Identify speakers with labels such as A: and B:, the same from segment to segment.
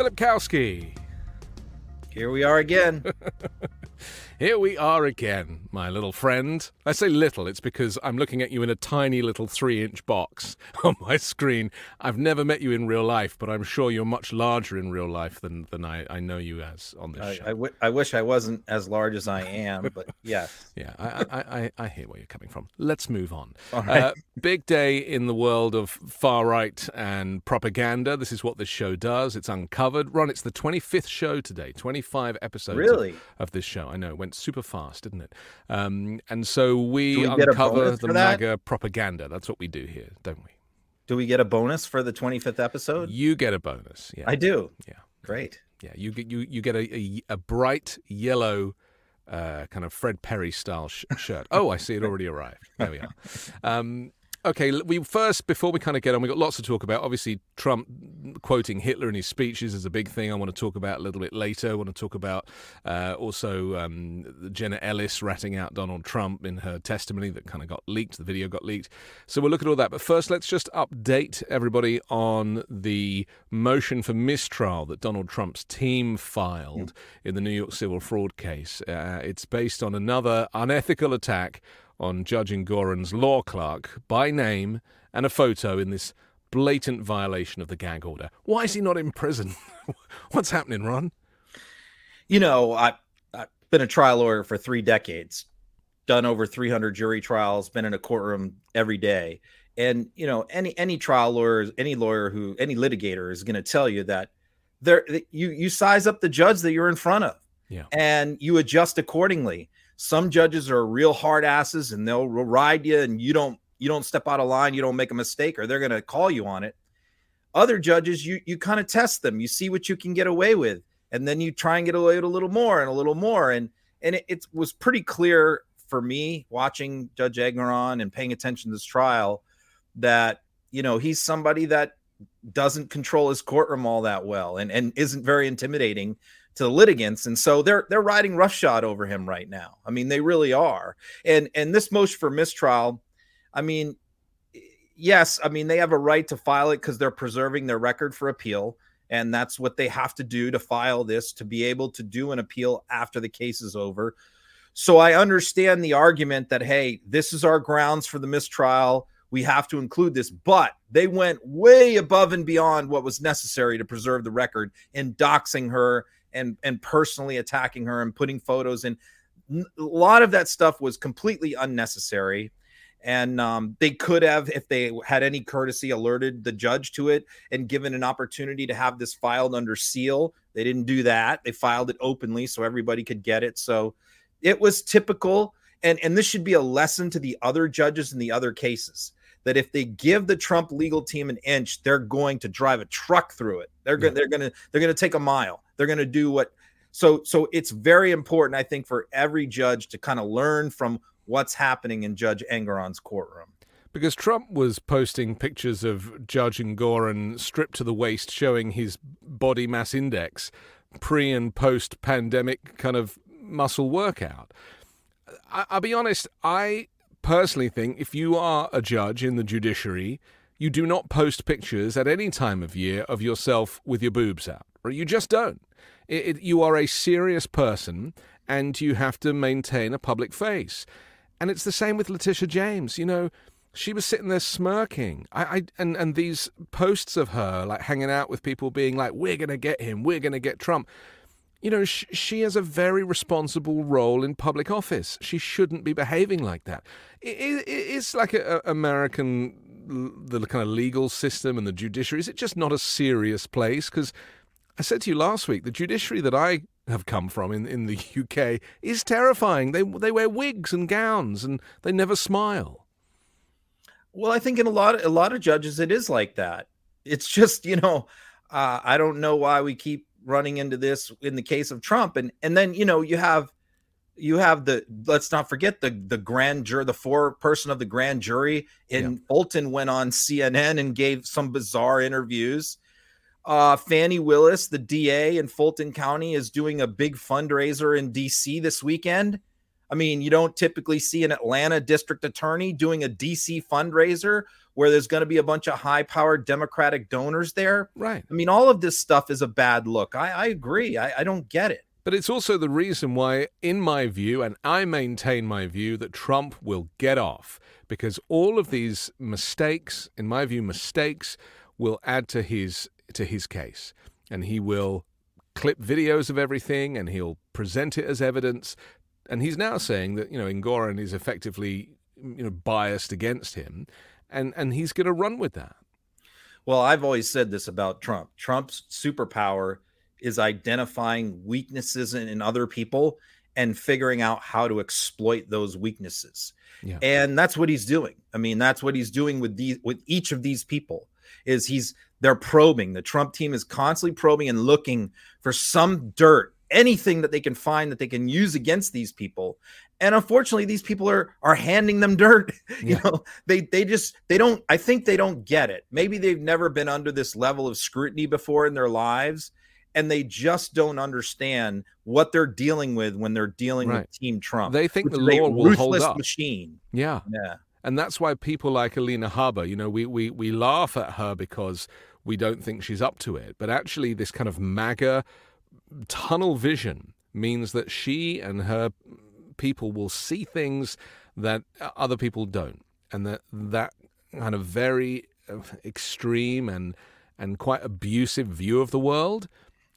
A: Filipkowski.
B: Here we are again.
A: Here we are again, my little friend. I say little, it's because I'm looking at you in a tiny little three inch box on my screen. I've never met you in real life, but I'm sure you're much larger in real life than, than I, I know you as on this
B: I,
A: show.
B: I, w- I wish I wasn't as large as I am, but yes.
A: Yeah, I, I, I, I hear where you're coming from. Let's move on.
B: Right.
A: Uh, big day in the world of far right and propaganda. This is what this show does. It's uncovered. Ron, it's the 25th show today, 25 episodes of-
B: Really?
A: of, this show. I know, it went super fast, didn't it? Um, and so we,
B: we
A: uncover the
B: that?
A: MAGA propaganda. That's what we do here, don't we?
B: Do we get a bonus for the 25th episode?
A: You get a bonus. Yeah.
B: I do.
A: Yeah.
B: Great.
A: Yeah, you get you you get a a, a bright yellow uh, kind of Fred Perry style sh- shirt. Oh, I see it already arrived. There we are. Um, okay, we first before we kind of get on, we got lots to talk about. Obviously, Trump quoting Hitler in his speeches is a big thing. I want to talk about a little bit later. I want to talk about uh, also um, Jenna Ellis ratting out Donald Trump in her testimony that kind of got leaked. The video got leaked. So we'll look at all that. But first, let's just update everybody on the motion for mistrial that Donald Trump's team filed in the New York civil fraud case. Uh, it's based on another unethical attack on Judge Engoron's law clerk by name and a photo in this blatant violation of the gag order. Why is he not in prison? What's happening, Ron?
B: You know, I, I've been a trial lawyer for three decades, done over 300 jury trials, been in a courtroom every day. And, you know, any any trial lawyer, any lawyer who, any litigator is going to tell you that there you you size up the judge that you're in front of
A: Yeah.
B: and you adjust accordingly. Some judges are real hard asses and they'll ride you and you don't you don't step out of line, you don't make a mistake or they're going to call you on it. Other judges you you kind of test them, you see what you can get away with and then you try and get away with a little more and a little more. And and it, it was pretty clear for me watching Judge Engoron and paying attention to this trial that you know he's somebody that doesn't control his courtroom all that well and and isn't very intimidating to the litigants and so they're they're riding roughshod over him right now. I mean they really are. And and this motion for mistrial i mean yes i mean they have a right to file it because they're preserving their record for appeal and that's what they have to do to file this to be able to do an appeal after the case is over. So i understand the argument that hey this is our grounds for the mistrial. We have to include this but they went way above and beyond what was necessary to preserve the record in doxing her and and personally attacking her and putting photos in A lot of that stuff was completely unnecessary and um, they could have if they had any courtesy alerted the judge to it and given an opportunity to have this filed under seal they didn't do that they filed it openly so everybody could get it so it was typical and and this should be a lesson to the other judges in the other cases that if they give the Trump legal team an inch, they're going to drive a truck through it. They're going
A: Yeah.
B: they're going to they're going to take a mile. They're going to do what so so it's very important I think for every judge to kind of learn from what's happening in Judge Engoron's courtroom.
A: Because Trump was posting pictures of Judge Engoron stripped to the waist, showing his body mass index, pre and post pandemic kind of muscle workout. I, I'll be honest, I personally think if you are a judge in the judiciary, you do not post pictures at any time of year of yourself with your boobs out. Or you just don't. It, it, you are a serious person and you have to maintain a public face. And it's the same with Letitia James. You know, she was sitting there smirking. I, I and and these posts of her like hanging out with people, being like, "We're gonna get him. We're gonna get Trump." You know, sh- she has a very responsible role in public office. She shouldn't be behaving like that. It, it, it's like a, a American the kind of legal system and the judiciary. Is it just not a serious place? Because I said to you last week, the judiciary that I have come from in, in the UK is terrifying. They they wear wigs and gowns and they never smile.
B: Well, I think in a lot of a lot of judges it is like that. It's just, you know, uh, I don't know why we keep running into this in the case of Trump and and then, you know, you have you have the let's not forget the the grand jury the four person of the grand jury in
A: Yeah.
B: Fulton went on CNN and gave some bizarre interviews. Uh, Fani Willis, the DA in Fulton County, is doing a big fundraiser in DC this weekend. I mean, you don't typically see an Atlanta district attorney doing a DC fundraiser where there's going to be a bunch of high powered Democratic donors there.
A: Right.
B: I mean, all of this stuff is a bad look. I, I agree. I, I don't get it.
A: But it's also the reason why, in my view, and I maintain my view, that Trump will get off because all of these mistakes, in my view, mistakes, will add to his to his case, and he will clip videos of everything and he'll present it as evidence. And he's now saying that you know Engoron is effectively you know biased against him, and and he's going to run with that.
B: Well, I've always said this about Trump. Trump's superpower is identifying weaknesses in, in other people and figuring out how to exploit those weaknesses. Yeah. And that's what he's doing. I mean, that's what he's doing with these with each of these people is he's they're probing. The Trump team is constantly probing and looking for some dirt, anything that they can find that they can use against these people. And unfortunately, these people are are handing them dirt. you know, they they just they don't. I think they don't get it. Maybe they've never been under this level of scrutiny before in their lives, and they just don't understand what they're dealing with when they're dealing right. with Team Trump.
A: They think the law will hold up.
B: Machine.
A: Yeah,
B: yeah,
A: and that's why people like Alina Habba, you know, we we we laugh at her because we don't think she's up to it, but actually, this kind of MAGA tunnel vision means that she and her people will see things that other people don't, and that that kind of very uh, extreme and and quite abusive view of the world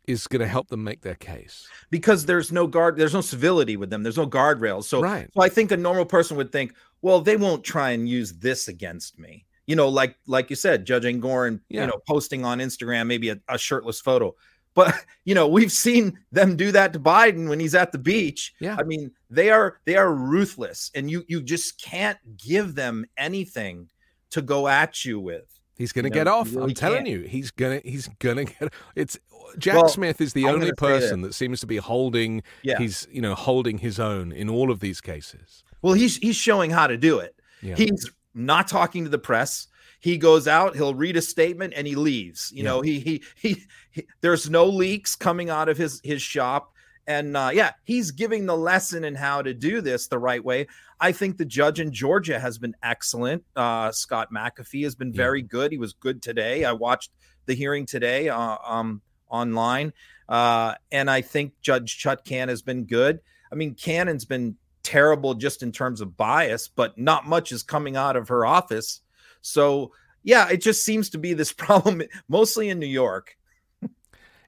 A: is going to help them make their case.
B: Because there's no guard there's no civility with them there's no guardrails. So, right. so i think a normal person would think well they won't try and use this against me. You know like like you said judging Engoron yeah. you know posting on instagram maybe a, a, shirtless photo. But you know we've seen them do that to biden when he's at the beach.
A: Yeah.
B: I mean they are they are ruthless and you you just can't give them anything to go at you with
A: He's going to get off. Really I'm telling can't. you, he's gonna he's gonna get. It's Jack well, Smith is the I'm only person that. that. seems to be holding yeah. He's you know holding his own in all of these cases.
B: Well, he's he's showing how to do it. Yeah. He's not talking to the press. He goes out, he'll read a statement, and he leaves. You yeah. know, he, he, he he there's no leaks coming out of his his shop. And uh, yeah, he's giving the lesson in how to do this the right way. I think the judge in Georgia has been excellent. Uh, Scott McAfee has been very yeah. good. He was good today. I watched the hearing today uh, um, online, uh, and I think Judge Chutkan has been good. I mean, Cannon's been terrible just in terms of bias, but not much is coming out of her office. So yeah, it just seems to be this problem, mostly in New York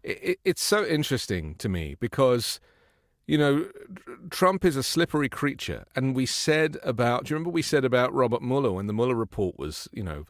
A: it, it's so interesting to me because you know, Trump is a slippery creature. And we said about, do you remember we said about Robert Mueller when the Mueller report was, you know,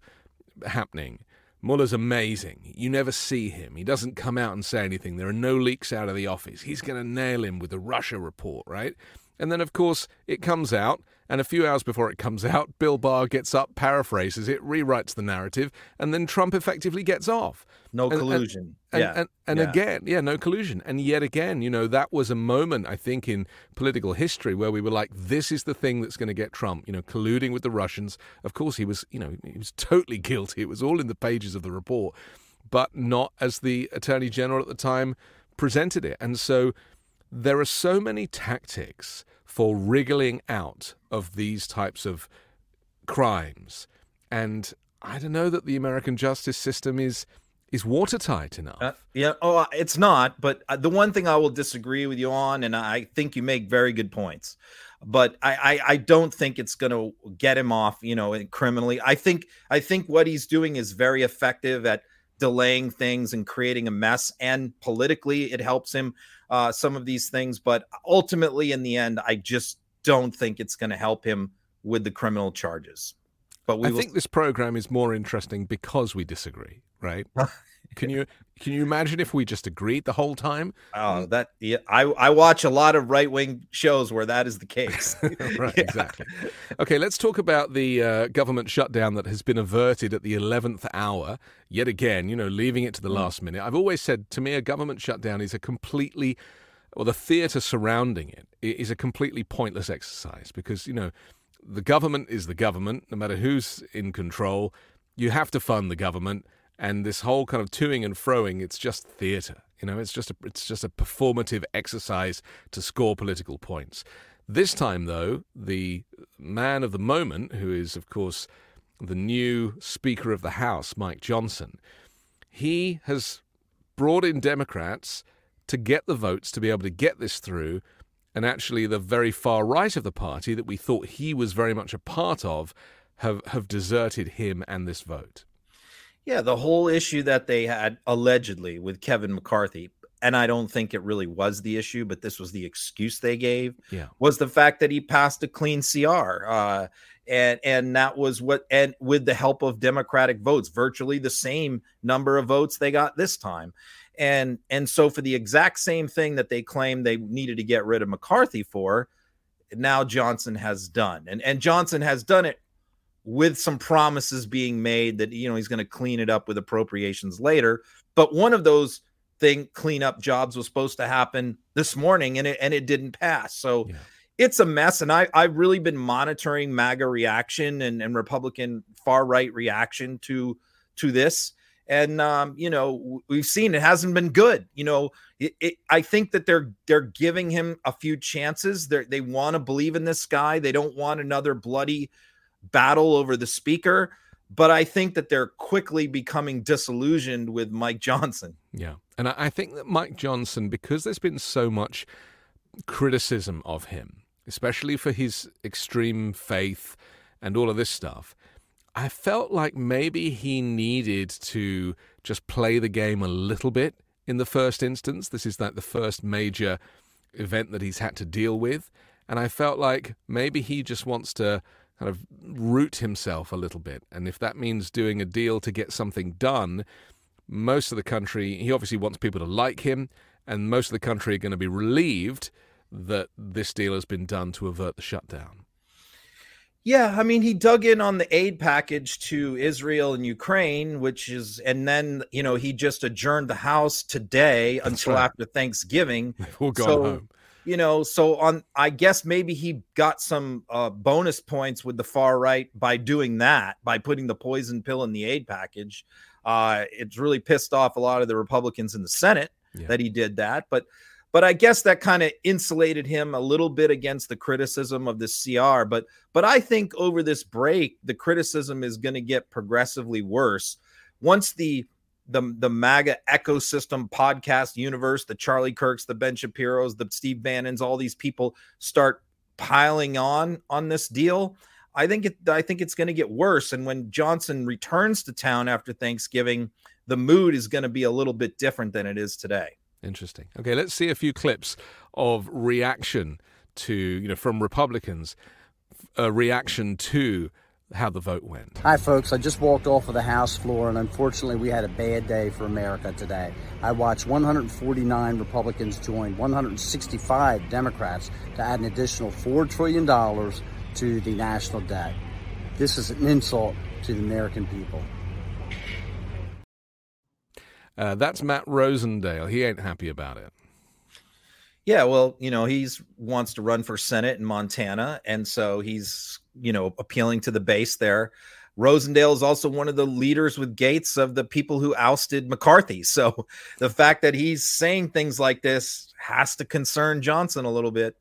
A: happening? Mueller's amazing. You never see him. He doesn't come out and say anything. There are no leaks out of the office. He's going to nail him with the Russia report, right? And then, of course, it comes out, and a few hours before it comes out, Bill Barr gets up, paraphrases it, rewrites the narrative, and then Trump effectively gets off.
B: No and, collusion.
A: And,
B: yeah.
A: And, and,
B: yeah.
A: again, yeah, no collusion. And yet again, you know, that was a moment, I think, in political history where we were like, this is the thing that's going to get Trump, you know, colluding with the Russians. Of course, he was, you know, he was totally guilty. It was all in the pages of the report, but not as the attorney general at the time presented it. And so there are so many tactics for wriggling out of these types of crimes. And I don't know that the American justice system is is watertight enough. Uh,
B: yeah, oh, uh, it's not. But uh, the one thing I will disagree with you on, and I think you make very good points, but I I, I don't think it's going to get him off, you know, criminally. I think I think what he's doing is very effective at delaying things and creating a mess, and politically it helps him uh, some of these things. But ultimately, in the end, I just don't think it's going to help him with the criminal charges. But
A: we
B: I
A: will... think this program is more interesting because we disagree, right? can you can you imagine if we just agreed the whole time?
B: Oh, that yeah, I I watch a lot of right wing shows where that is the case.
A: right, yeah. exactly. Okay, let's talk about the uh, government shutdown that has been averted at the eleventh hour. Yet again, you know, leaving it to the mm. last minute. I've always said to me, a government shutdown is a completely or the theatre surrounding it is a completely pointless exercise because you know the government is the government, no matter who's in control. You have to fund the government, and this whole kind of toing and froing, it's just theatre. You know, it's just a, it's just a performative exercise to score political points. This time, though, the man of the moment, who is, of course, the new Speaker of the House, Mike Johnson, he has brought in Democrats to get the votes to be able to get this through. And actually, the very far right of the party that we thought he was very much a part of have, have deserted him and this vote.
B: Yeah, the whole issue that they had allegedly with Kevin McCarthy, and I don't think it really was the issue, but this was the excuse they gave.
A: Yeah,
B: was the fact that he passed a clean CR, uh, and and that was what, and with the help of Democratic votes, virtually the same number of votes they got this time, and and so for the exact same thing that they claimed they needed to get rid of McCarthy for, now Johnson has done, and and Johnson has done it with some promises being made that you know he's going to clean it up with appropriations later. But one of those thing cleanup jobs was supposed to happen this morning, and it and it didn't pass. So. Yeah. It's a mess, and I, I've really been monitoring MAGA reaction and, and Republican far right reaction to to this and um, you know we've seen it hasn't been good. You know, it, it, I think that they're they're giving him a few chances. They they want to believe in this guy. They don't want another bloody battle over the speaker, but I think that they're quickly becoming disillusioned with Mike Johnson.
A: Yeah. And I think that Mike Johnson, because there's been so much criticism of him, especially for his extreme faith and all of this stuff, I felt like maybe he needed to just play the game a little bit in the first instance. This is like the first major event that he's had to deal with. And I felt like maybe he just wants to kind of root himself a little bit. And if that means doing a deal to get something done, most of the country, he obviously wants people to like him, and most of the country are going to be relieved that this deal has been done to avert the shutdown.
B: Yeah, I mean, he dug in on the aid package to Israel and Ukraine, which is, and then you know he just adjourned the House today That's until right. after Thanksgiving.
A: We'll go so, home
B: you know, so on, I guess maybe he got some uh, bonus points with the far right by doing that, by putting the poison pill in the aid package. Uh, it's really pissed off a lot of the Republicans in the Senate yeah. that he did that, but but I guess that kind of insulated him a little bit against the criticism of the CR. But but I think over this break, the criticism is going to get progressively worse once the the the MAGA ecosystem podcast universe, the Charlie Kirks, the Ben Shapiro's, the Steve Bannons, all these people start piling on on this deal. I think it I think it's going to get worse. And when Johnson returns to town after Thanksgiving, the mood is going to be a little bit different than it is today.
A: Interesting. Okay, let's see a few clips of reaction to you know from Republicans, a reaction to how the vote went.
C: Hi, folks. I just walked off of the House floor, and unfortunately, we had a bad day for America today. I watched 149 Republicans join 165 Democrats to add an additional $4 trillion to the national debt. This is an insult to the American people.
A: Uh, that's Matt Rosendale. He ain't happy about it.
B: Yeah, well, you know, he's wants to run for Senate in Montana, and so he's you know, appealing to the base there. Rosendale is also one of the leaders with Gaetz of the people who ousted McCarthy. So the fact that he's saying things like this has to concern Johnson a little bit.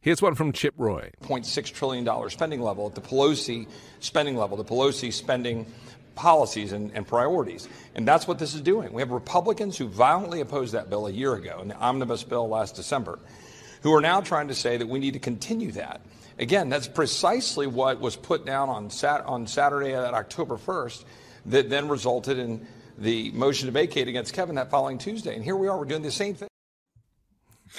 A: Here's one from Chip Roy.
D: $0.6 trillion spending level at the Pelosi spending level, the Pelosi spending policies and, and, priorities. And that's what this is doing. We have Republicans who violently opposed that bill a year ago, in the omnibus bill last December, who are now trying to say that we need to continue that. Again, that's precisely what was put down on, sat- on Saturday, that October 1st, that then resulted in the motion to vacate against Kevin that following Tuesday. And here we are, we're doing the same thing.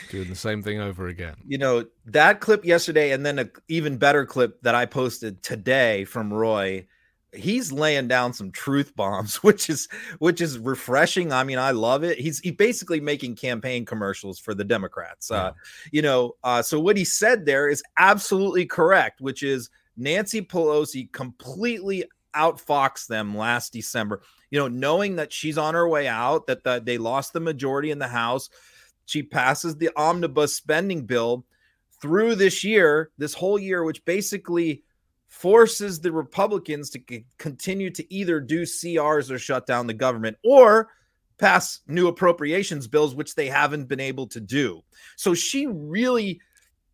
A: Doing the same thing over again.
B: You know, that clip yesterday, and then an even better clip that I posted today from Roy he's laying down some truth bombs which is which is refreshing. I mean i love it. He's he basically making campaign commercials for the democrats uh, yeah. uh you know uh so what he said there is absolutely correct which is nancy pelosi completely outfoxed them last december. You know knowing that she's on her way out that the, they lost the majority in the house she passes the omnibus spending bill through this year this whole year which basically forces the Republicans to c- continue to either do CRs or shut down the government or pass new appropriations bills, which they haven't been able to do. So she really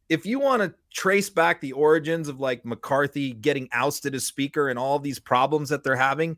B: if you want to trace back the origins of like McCarthy getting ousted as speaker and all these problems that they're having,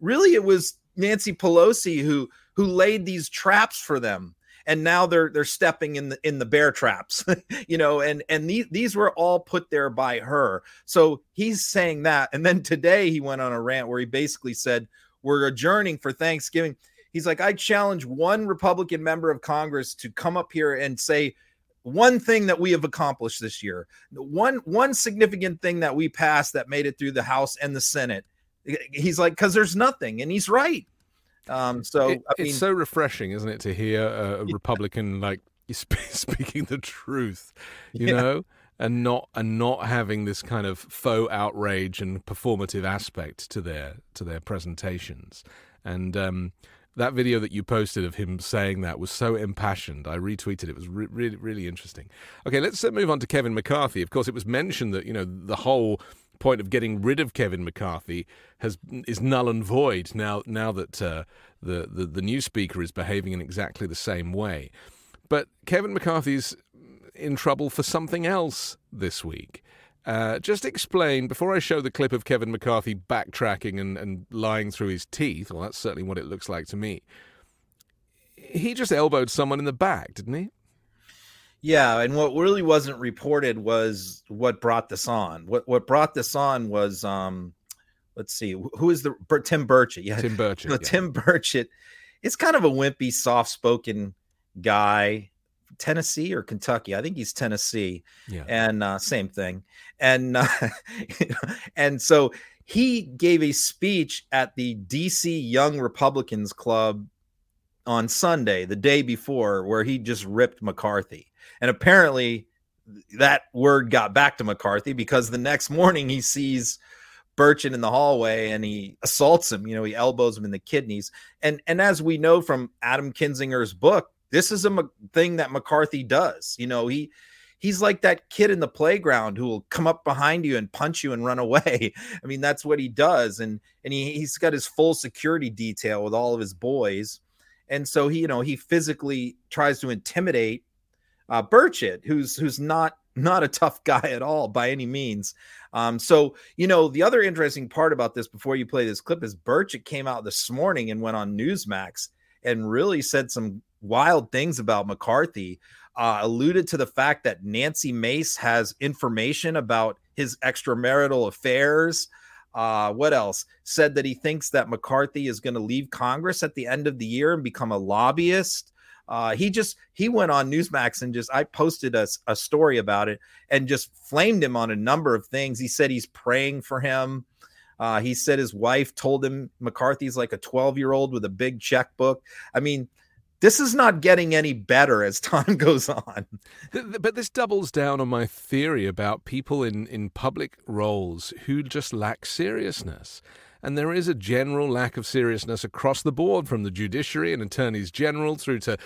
B: really it was Nancy Pelosi who who laid these traps for them and now they're they're stepping in the in the bear traps you know and and these these were all put there by her. So he's saying that and then today he went on a rant where he basically said we're adjourning for thanksgiving. He's like i challenge one republican member of congress to come up here and say one thing that we have accomplished this year one one significant thing that we passed that made it through the house and the senate. He's like because there's nothing and he's right um, so
A: it,
B: I mean,
A: it's so refreshing, isn't it, to hear a, Republican like speaking the truth, you yeah. know, and not and not having this kind of faux outrage and performative aspect to their to their presentations. And um, that video that you posted of him saying that was so impassioned. I retweeted it. It was re- really really interesting. Okay, let's uh, move on to Kevin McCarthy. Of course, it was mentioned that you know the whole point of getting rid of Kevin McCarthy has is null and void now now that uh, the, the the new speaker is behaving in exactly the same way. But Kevin McCarthy's in trouble for something else this week. Uh, just explain before I show the clip of Kevin McCarthy backtracking and, and lying through his teeth. Well, that's certainly what it looks like to me. He just elbowed someone in the back, didn't he?
B: Yeah, and what really wasn't reported was what brought this on. What what brought this on was um let's see, who is the Tim Burchett?
A: Yeah, Tim Burchett. yeah.
B: Tim Burchett. It's kind of a wimpy, soft-spoken guy. Tennessee or Kentucky? I think he's Tennessee.
A: Yeah.
B: And uh, same thing. And uh, and so he gave a speech at the DC Young Republicans Club on Sunday, the day before, where he just ripped McCarthy. And apparently that word got back to McCarthy because the next morning he sees Burchett in the hallway and he assaults him. You know, he elbows him in the kidneys. And and as we know from Adam Kinzinger's book, this is a thing that McCarthy does. You know, he he's like that kid in the playground who will come up behind you and punch you and run away. I mean, that's what he does. And and he, he's got his full security detail with all of his boys. And so he, you know, he physically tries to intimidate uh, Burchett, who's who's not not a tough guy at all by any means. Um, so you know the other interesting part about this before you play this clip is Burchett came out this morning and went on Newsmax and really said some wild things about McCarthy. Uh, alluded to the fact that Nancy Mace has information about his extramarital affairs. Uh, what else? Said that he thinks that McCarthy is going to leave Congress at the end of the year and become a lobbyist. Uh, he just he went on Newsmax and just I posted a, a story about it and just flamed him on a number of things. He said he's praying for him. Uh, he said his wife told him McCarthy's like a 12 year old with a big checkbook. I mean, this is not getting any better as time goes on.
A: But this doubles down on my theory about people in, in public roles who just lack seriousness and there is a general lack of seriousness across the board from the judiciary and attorneys general through to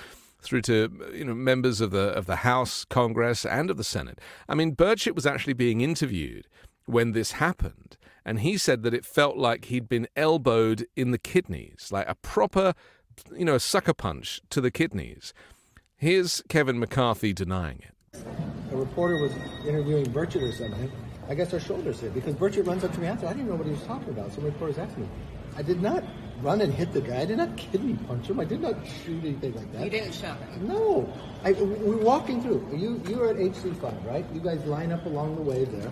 A: through to you know members of the of the House, Congress, and of the Senate. I mean, Burchett was actually being interviewed when this happened, and he said that it felt like he'd been elbowed in the kidneys, like a proper, you know, a sucker punch to the kidneys. Here's Kevin McCarthy denying it.
E: A reporter was interviewing Burchett or something, I guess our shoulders hit because Burchett runs up to me after. I didn't know what he was talking about. So many reporters asked me. I did not run and hit the guy. I did not kidney punch him. I did not shoot anything like that.
F: You didn't shove him.
E: No. I, we're walking through. You you were at HC5, right? You guys line up along the way there.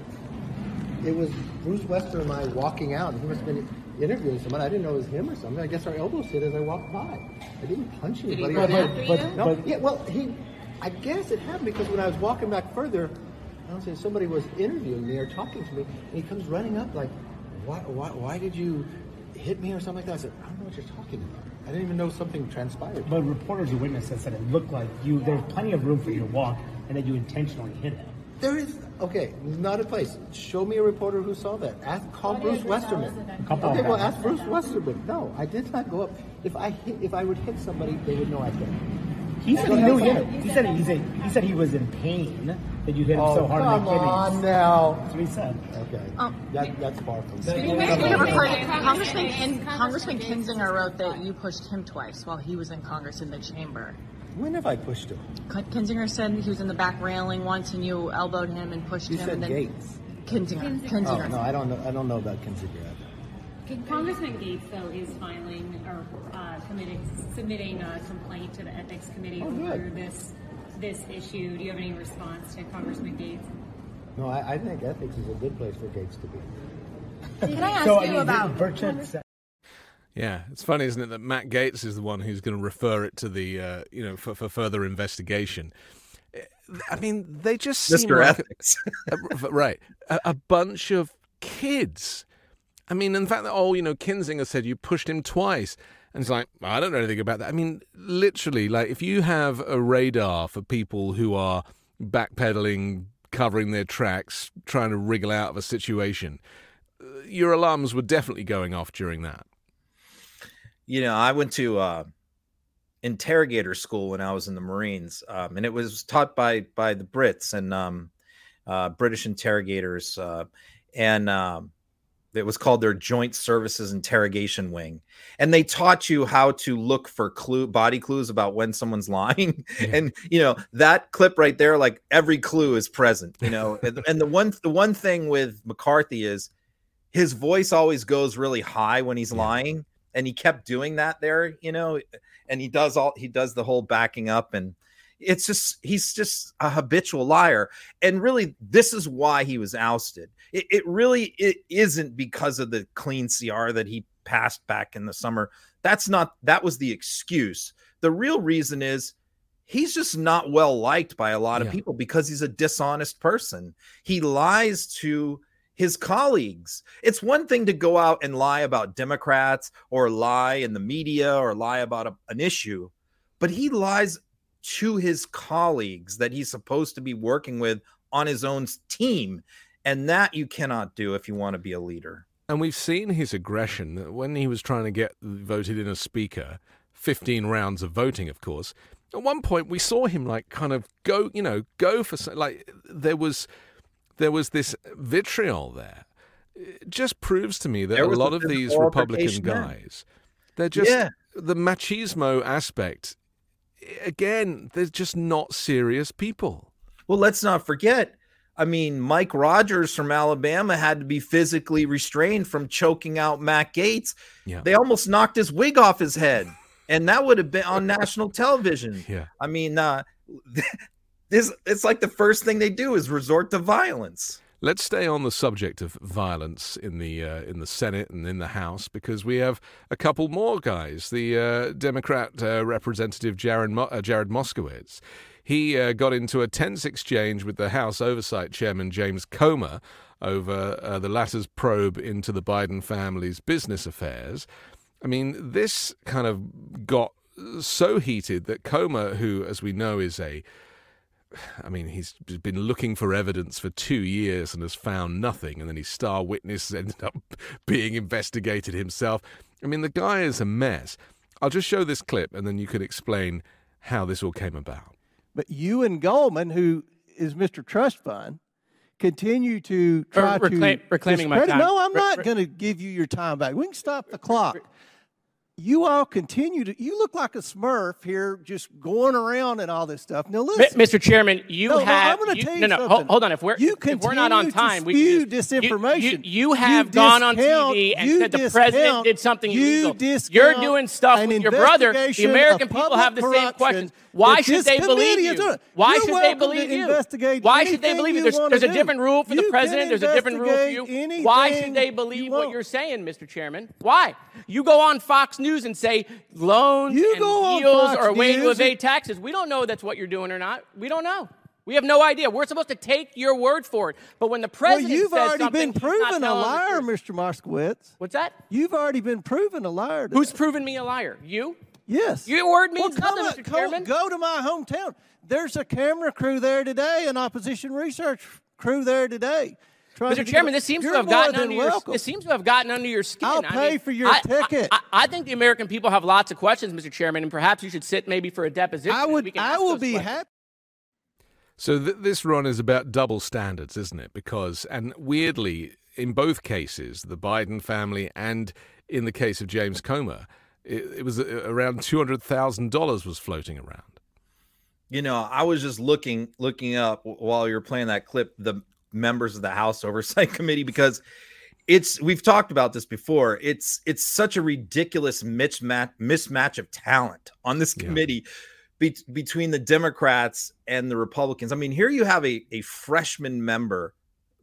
E: It was Bruce Wester and I walking out, he must have been interviewing someone. I didn't know it was him or something. I guess our elbows hit as I walked by. I didn't punch anybody.
F: Did he run after but, you?
E: No, but, yeah, well, he. I guess it happened because when I was walking back further, I don't say somebody was interviewing me or talking to me, and he comes running up like, why, why, why did you hit me or something like that? I said, I don't know what you're talking about. I didn't even know something transpired.
G: But reporters or witnesses said it looked like you, there was plenty of room for you to walk and that you intentionally hit him.
E: There is, okay, not a place. Show me a reporter who saw that. Ask, call Bruce Westerman. Okay, well, ask Bruce Westerman. No, I did not go up. If I hit, if I would hit somebody, they would know I hit.
G: He said he knew he him. He said he, said he said he was in pain that you hit him so hard in
E: come
G: the kidneys.
E: on now.
G: That's what he said.
E: Okay.
F: Um,
E: that, that's far from
F: Speaking of recording, Congressman, Kin- Congressman Kinzinger wrote that you pushed him twice while he was in Congress in the chamber.
E: When have I pushed him?
F: K- Kinzinger said he was in the back railing once and you elbowed him and pushed
E: You
F: him.
E: said
F: and then
E: Gaetz.
F: Kinzinger.
E: Oh no, I don't know. I don't know about Kinzinger.
H: Congressman Gaetz, though, is filing or uh, committing, submitting a complaint to the Ethics Committee
E: Oh,
H: over this this issue. Do you have any response to Congressman Gaetz?
E: No, I, I think ethics is a good place for Gaetz to be.
F: Can I ask
G: So, I
F: you
G: mean,
F: about
G: Burchett said,
A: Yeah, it's funny, isn't it, that Matt Gaetz is the one who's going to refer it to the, uh, you know, for, for further investigation. I mean, they just seem
B: Mr.
A: like
B: Ethics.
A: a, a- right, a, a bunch of kids. I mean, in fact, that, oh, you know, Kinzinger said you pushed him twice, and it's like I don't know anything about that. I mean, literally, like if you have a radar for people who are backpedaling, covering their tracks, trying to wriggle out of a situation, uh, your alarms were definitely going off during that.
B: you know, I went to uh, interrogator school when I was in the Marines, um, and it was taught by by the Brits and um, uh, British interrogators, uh, and um, it was called their Joint Services Interrogation Wing, and they taught you how to look for clue body clues about when someone's lying, and you know that clip right there, like every clue is present, you know, and, and the one the one thing with McCarthy is his voice always goes really high when he's lying. And he kept doing that there you know? And he does all he does the whole backing up and it's just he's just a habitual liar. And really this is why he was ousted. It, it really it isn't because of the clean cr that he passed back in the summer. That's not that was the excuse. The real reason is he's just not well liked by a lot of
A: Yeah.
B: people because he's a dishonest person. He lies to his colleagues. It's one thing to go out and lie about Democrats or lie in the media or lie about a- an issue, but he lies to his colleagues that he's supposed to be working with on his own team. And that you cannot do if you want to be a leader.
A: And we've seen his aggression when he was trying to get voted in as speaker. 15 rounds of voting, of course. At one point, we saw him like kind of go, you know, go for some- like there was there was this vitriol there. It just proves to me that a lot of these Republican guys, they're just
B: Yeah.
A: the machismo aspect. Again, they're just not serious people.
B: Well, let's not forget. I mean, Mike Rogers from Alabama had to be physically restrained from choking out Matt Gaetz.
A: Yeah.
B: They almost knocked his wig off his head, and that would have been on national television.
A: Yeah.
B: I mean, uh, this it's like the first thing they do is resort to violence.
A: Let's stay on the subject of violence in the uh, in the Senate and in the House because we have a couple more guys. The uh, Democrat uh, representative Jared, Mo- uh, Jared Moskowitz, he uh, got into a tense exchange with the House Oversight Chairman James Comer over uh, the latter's probe into the Biden family's business affairs. I mean, this kind of got so heated that Comer, who, as we know, is a I mean, he's been looking for evidence for two years and has found nothing, and then his star witness ended up being investigated himself. I mean, the guy is a mess. I'll just show this clip, and then you can explain how this all came about.
I: But you and Goldman, who is Mr. Trust Fund, continue to try
J: reclaim-
I: to
J: reclaiming my time.
I: No, I'm
J: Re-
I: not
J: re-
I: going to give you your time back. We can stop the clock. You all continue to. You look like a Smurf here, just going around and all this stuff. Now listen,
J: Mr. Chairman, you
I: No, no,
J: have.
I: I'm gonna
J: you-
I: tell you
J: no, no, hold,
I: something.
J: hold on. If we're
I: You
J: if we're not on time, we
I: spew
J: can just,
I: disinformation.
J: You, you
I: You
J: have gone on TV and said the president did something
I: you
J: illegal. You're doing stuff with your brother. The American people have the same questions. Why should they believe you? Why should they believe you? Why should they believe you? There's, there's a different rule for the president. There's a different rule for you. Why should they believe what you're saying, Mr. Chairman? Why? You go on Fox News and say loans
I: You
J: and
I: go
J: deals are a way to evade taxes. We don't know that's what you're doing or not. We don't know. We have no idea. We're supposed to take your word for it. But when the
I: Well,
J: president
I: you've
J: says
I: already
J: something,
I: been proven a liar. Mr. Moskowitz.
J: What's that?
I: You've already been proven a liar.
J: Who's proven me a liar? You?
I: Yes.
J: Your word
I: Well,
J: means
I: come
J: nothing, Mr. Chairman.
I: Go to my hometown. There's a camera crew there today, an opposition research crew there today. Trying
J: Mr. Chairman, this seems to have gotten
I: than
J: under your
I: welcome.
J: this seems to have gotten under your skin.
I: I'll
J: I
I: pay
J: mean,
I: for your
J: I- I-
I: ticket.
J: I, I think the American people have lots of questions, Mr. Chairman, and perhaps you should sit maybe for a deposition.
I: I would. I will be
J: questions.
I: happy.
A: So th- this run is about double standards, isn't it? Because and weirdly, in both cases, the Biden family and in the case of James Comer, it, it was uh, around two hundred thousand dollars was floating around.
B: You know, I was just looking looking up while you were playing that clip the members of the House Oversight Committee because it's we've talked about this before. It's it's such a ridiculous mismatch mismatch of talent on this
A: Yeah.
B: committee be, between the Democrats and the Republicans. I mean, here you have a, a freshman member,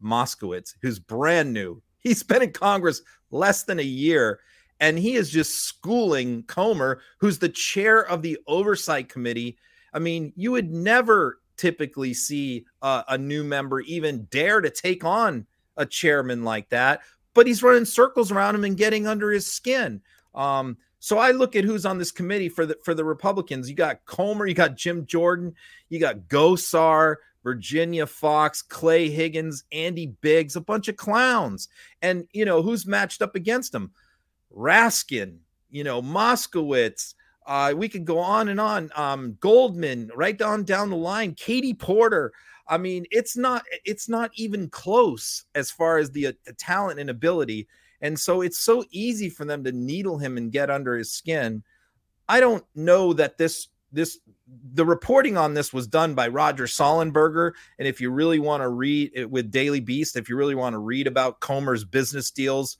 B: Moskowitz, who's brand new. He's been in Congress less than a year, and he is just schooling Comer, who's the chair of the Oversight Committee. I mean, you would never typically see uh, a new member even dare to take on a chairman like that, but he's running circles around him and getting under his skin. Um, so I look at who's on this committee for the for the Republicans. You got Comer, you got Jim Jordan, you got Gosar, Virginia Foxx, Clay Higgins, Andy Biggs, a bunch of clowns. And you know who's matched up against them? Raskin, you know, Moskowitz. Uh, we could go on and on. Um, Goldman, right down down the line. Katie Porter. I mean, it's not it's not even close as far as the, uh, the talent and ability. And so it's so easy for them to needle him and get under his skin. I don't know that this this the reporting on this was done by Roger Sollenberger. And if you really want to read it with Daily Beast, if you really want to read about Comer's business deals,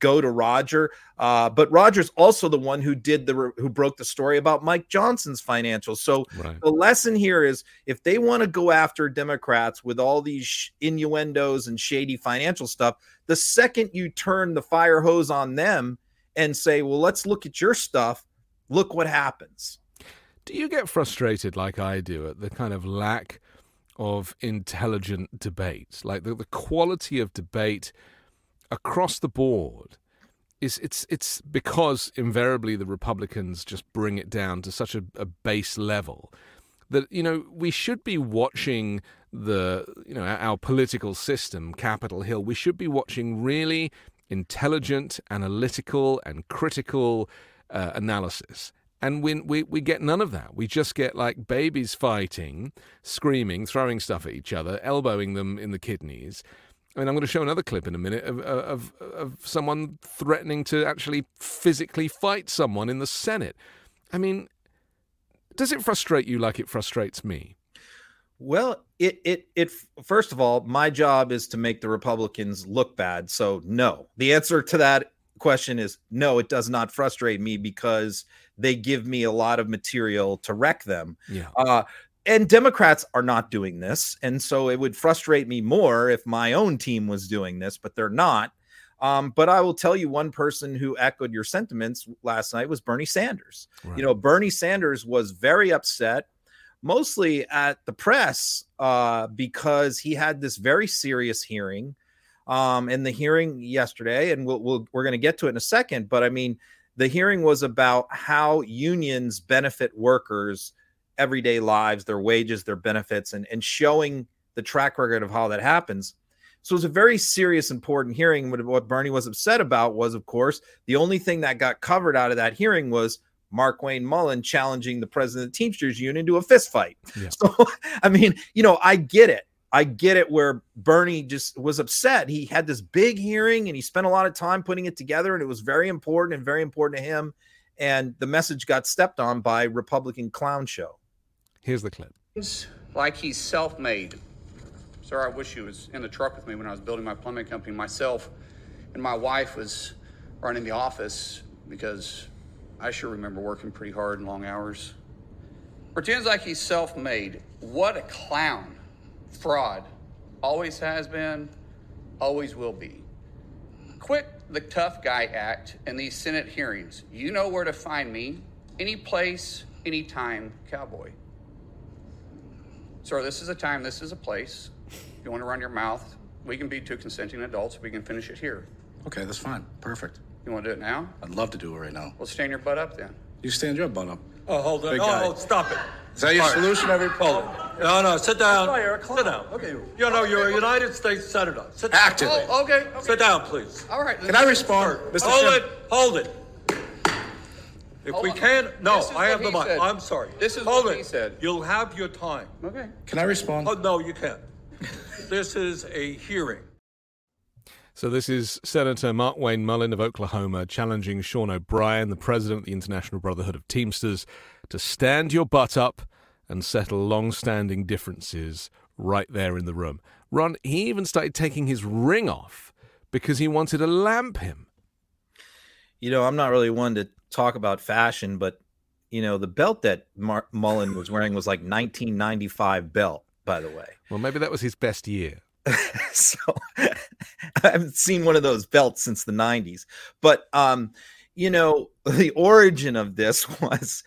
B: go to Roger. Uh, but Roger's also the one who did the who broke the story about Mike Johnson's financials. So
A: Right.
B: the lesson here is if they want to go after Democrats with all these sh- innuendos and shady financial stuff, the second you turn the fire hose on them and say, "Well, let's look at your stuff," look what happens.
A: Do you get frustrated like I do at the kind of lack of intelligent debate? Like the, the quality of debate across the board is it's it's because invariably the Republicans just bring it down to such a, a base level that you know we should be watching the you know our political system Capitol Hill we should be watching really intelligent analytical and critical uh, analysis. And we, we we get none of that. We just get like babies fighting screaming throwing stuff at each other elbowing them in the kidneys I mean, I'm going to show another clip in a minute of, of, of someone threatening to actually physically fight someone in the Senate. I mean, does it frustrate you like it frustrates me?
B: Well, it it it first of all, my job is to make the Republicans look bad. So no. The answer to that question is no, it does not frustrate me because they give me a lot of material to wreck them.
A: Yeah.
B: Uh and Democrats are not doing this. And so it would frustrate me more if my own team was doing this, but they're not. Um, but I will tell you one person who echoed your sentiments last night was Bernie Sanders. You know, Bernie Sanders was very upset, mostly at the press, uh, because he had this very serious hearing. Um, and the hearing yesterday, and we'll, we'll we're going to get to it in a second. But I mean, the hearing was about how unions benefit workers everyday lives, their wages, their benefits, and, and showing the track record of how that happens. So it was a very serious, important hearing. What, what Bernie was upset about was, of course, the only thing that got covered out of that hearing was Mark Wayne Mullen challenging the president of the Teamsters Union to a fist fight.
A: Yeah.
B: So, I mean, you know, I get it. I get it where Bernie just was upset. He had this big hearing and he spent a lot of time putting it together, and it was very important and very important to him. And the message got stepped on by Republican clown show.
A: Here's the clip.
K: like he's self-made. Sir, I wish he was in the truck with me when I was building my plumbing company myself, and my wife was running the office because I sure remember working pretty hard and long hours. Pretends like he's self-made. What a clown, fraud. Always has been, always will be. Quit the tough guy act in these Senate hearings. You know where to find me, any place, anytime, cowboy. Sir, this is a time, this is a place. If you want to run your mouth, we can be two consenting adults. We can finish it here.
L: Okay, that's fine. Perfect.
K: You want to do it now?
L: I'd love to do it right now.
K: Well, stand your butt up then.
L: You stand your butt up.
K: Oh, hold
L: Big guy.
K: Oh, stop it.
L: Is that your
K: All right.
L: solution, every Hold
M: No, no, sit down. Sit down. Okay. You know, you're a United States Senator. Sit down.
L: Active.
M: please.
K: Oh, okay, okay.
M: Sit down, please.
K: All right.
L: Can I respond, Mr.
M: Hold
L: Chairman?
M: it. Hold it. If
K: Hold
M: we
K: on.
M: can't, no,
K: This is
M: I have the
K: he
M: mic.
K: said.
M: I'm sorry.
K: This is
M: Hold
K: what
M: it.
K: he said.
M: You'll have your time.
K: Okay.
L: Can I respond?
M: Oh, no, you can't. this is a hearing.
A: So this is Senator Mark Wayne Mullen of Oklahoma challenging Sean O'Brien, the president of the International Brotherhood of Teamsters, to stand your butt up and settle long-standing differences right there in the room. Ron, he even started taking his ring off because he wanted to lamp him.
B: You know, I'm not really one to talk about fashion, but you know, the belt that Mar- Mullen was wearing was like 1995 belt, by the way.
A: Well, maybe that was his best year.
B: so I haven't seen one of those belts since the 90s. But um, you know, the origin of this was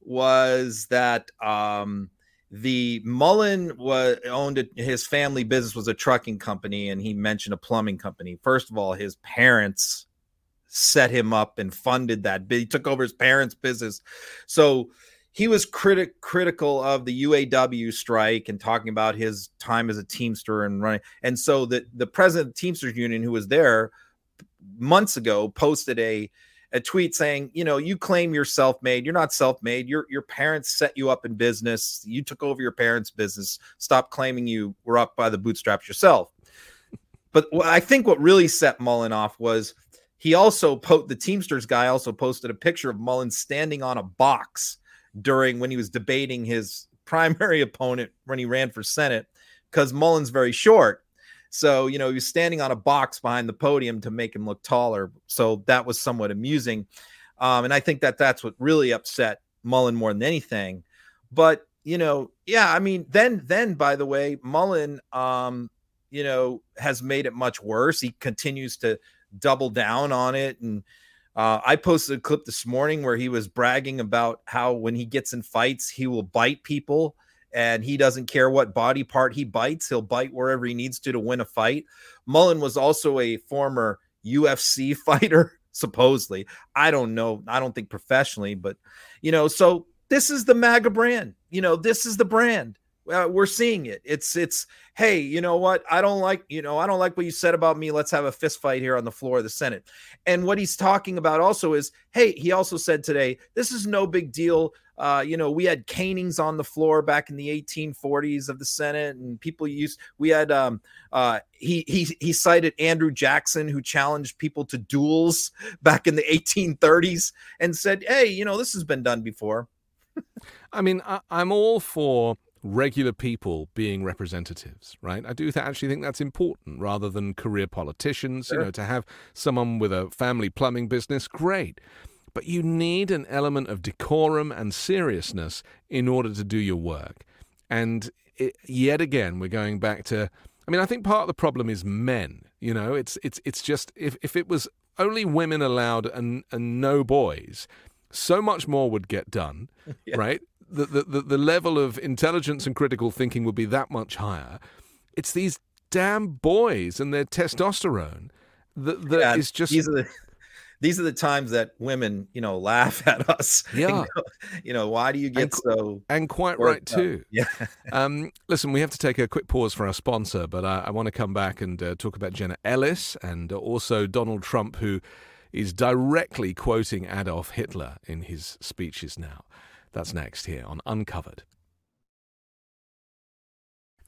B: was that um the Mullen was owned a, his family business was a trucking company, and he mentioned a plumbing company. First of all, his parents set him up and funded that. He took over his parents' business, so he was critic critical of the UAW strike and talking about his time as a Teamster and running. And so the the president of the Teamsters Union, who was there months ago, posted a a tweet saying, you know, you claim you're self-made. You're not self-made. Your your parents set you up in business. You took over your parents' business. Stop claiming you were up by the bootstraps yourself. But I think what really set Mullen off was he also po- the Teamsters guy also posted a picture of Mullen standing on a box during when he was debating his primary opponent when he ran for Senate because Mullen's very short. So, you know, he was standing on a box behind the podium to make him look taller. So that was somewhat amusing. Um, and I think that that's what really upset Mullen more than anything. But, you know, yeah, I mean, then, then by the way, Mullen, um, you know, has made it much worse. He continues to double down on it. And uh, I posted a clip this morning where he was bragging about how when he gets in fights, he will bite people and he doesn't care what body part he bites. He'll bite wherever he needs to to win a fight. Mullen was also a former UFC fighter, supposedly. I don't know. I don't think professionally, but you know, so this is the MAGA brand. You know, this is the brand. Uh, we're seeing it. It's it's hey, you know what? I don't like you know I don't like what you said about me. Let's have a fist fight here on the floor of the Senate. And what he's talking about also is hey, he also said today this is no big deal. Uh, you know, we had canings on the floor back in the 1840s of the Senate, and people used. We had um, uh, he he he cited Andrew Jackson, who challenged people to duels back in the 1830s, and said, "Hey, you know, this has been done before."
A: I mean, I, I'm all for regular people being representatives, right? I do th- actually think that's important rather than career politicians.
B: Sure.
A: You know, to have someone with a family plumbing business, great. But you need an element of decorum and seriousness in order to do your work. And it, yet again, we're going back to. I mean, I think part of the problem is men. You know, it's it's it's just if if it was only women allowed and and no boys, so much more would get done, right? The, the the level of intelligence and critical thinking would be that much higher. It's these damn boys and their testosterone that, that
B: Yeah,
A: is just
B: these are the these are the times that women, you know, laugh at us.
A: Yeah.
B: you, know, you know, why do you get
A: And
B: so
A: and quite right
B: up?
A: too.
B: Yeah.
A: um, listen, we have to take a quick pause for our sponsor, but I, I want to come back and uh, talk about Jenna Ellis and also Donald Trump, who is directly quoting Adolf Hitler in his speeches now. That's next here on Uncovered.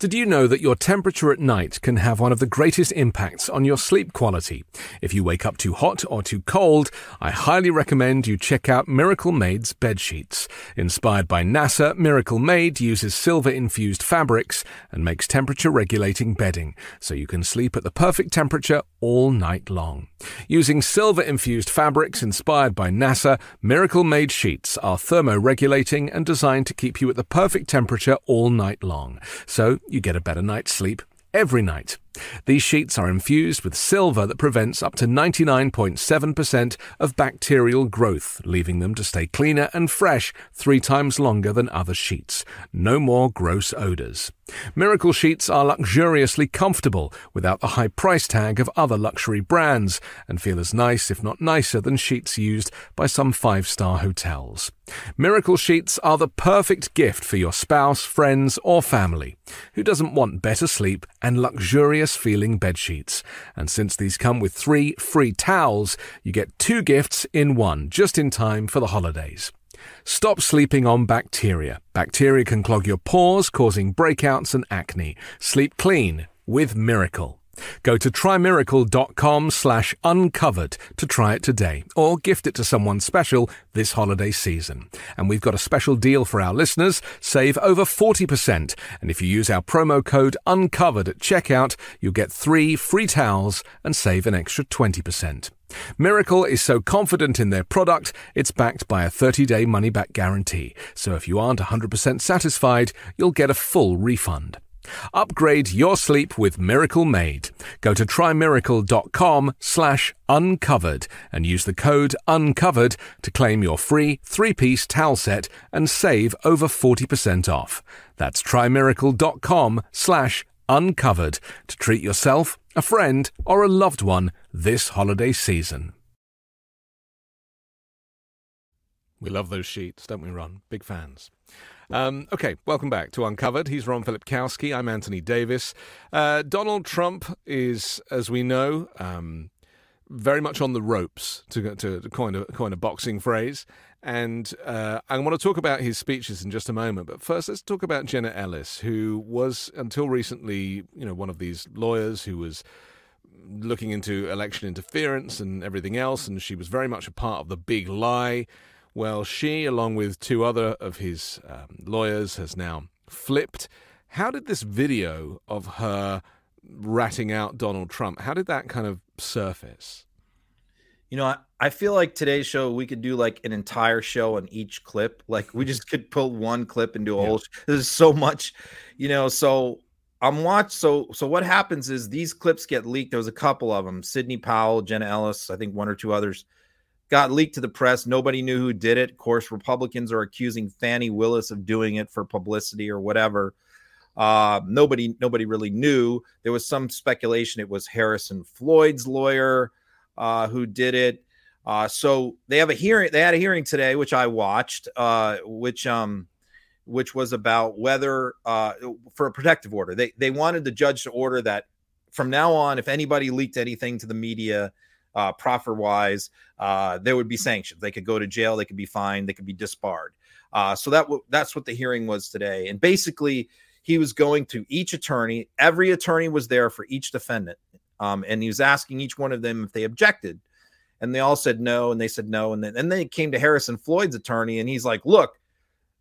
A: Did you know that your temperature at night can have one of the greatest impacts on your sleep quality? If you wake up too hot or too cold, I highly recommend you check out Miracle Made's bed sheets. Inspired by NASA, Miracle Made uses silver infused fabrics and makes temperature regulating bedding so you can sleep at the perfect temperature all night long. Using silver infused fabrics inspired by NASA, Miracle Made sheets are thermoregulating and designed to keep you at the perfect temperature all night long. So you get a better night's sleep every night. These sheets are infused with silver that prevents up to 99.7% of bacterial growth, leaving them to stay cleaner and fresh three times longer than other sheets. No more gross odors. Miracle sheets are luxuriously comfortable without the high price tag of other luxury brands and feel as nice, if not nicer, than sheets used by some five star hotels. Miracle sheets are the perfect gift for your spouse, friends, or family who doesn't want better sleep and luxurious feeling bed sheets. And since these come with three free towels, you get two gifts in one just in time for the holidays. Stop sleeping on bacteria. Bacteria can clog your pores, causing breakouts and acne. Sleep clean with Miracle. Go to trymiracle.com slash uncovered to try it today or gift it to someone special this holiday season. And we've got a special deal for our listeners. Save over 40%. And if you use our promo code uncovered at checkout, you'll get three free towels and save an extra 20%. Miracle is so confident in their product, it's backed by a 30 day money back guarantee. So if you aren't 100% satisfied, you'll get a full refund. Upgrade your sleep with Miracle Made. Go to trymiracle.com slash uncovered and use the code uncovered to claim your free three-piece towel set and save over 40% off. That's trymiracle.com slash uncovered to treat yourself, a friend, or a loved one this holiday season. We love those sheets, don't we, Ron? Big fans. Um, okay, welcome back to Uncovered. He's Ron Filipkowski. I'm Anthony Davis. Uh, Donald Trump is, as we know, um, very much on the ropes, to, to, to coin, a, coin a boxing phrase. And uh, I want to talk about his speeches in just a moment. But first, let's talk about Jenna Ellis, who was until recently, you know, one of these lawyers who was looking into election interference and everything else, and she was very much a part of the big lie. Well, she, along with two other of his um, lawyers, has now flipped. How did this video of her ratting out Donald Trump, how did that kind of surface?
B: You know, I, I feel like today's show we could do like an entire show on each clip. Like we just could pull one clip and do a yeah. whole. There's so much, you know. So I'm watch. So so what happens is these clips get leaked. There was a couple of them: Sidney Powell, Jenna Ellis, I think one or two others got leaked to the press. Nobody knew who did it. Of course, Republicans are accusing Fani Willis of doing it for publicity or whatever. Uh, nobody, nobody really knew. There was some speculation it was Harrison Floyd's lawyer uh, who did it. Uh, so they have a hearing. They had a hearing today, which I watched, uh, which um, which was about whether uh, for a protective order. They they wanted the judge to order that from now on, if anybody leaked anything to the media, uh, proffer wise, uh, there would be sanctions. They could go to jail, they could be fined, they could be disbarred. Uh, so that w- that's what the hearing was today. And basically, he was going to each attorney. Every attorney was there for each defendant, um, and he was asking each one of them if they objected, and they all said no, and they said no, and then and then it came to Harrison Floyd's attorney, and he's like, "Look."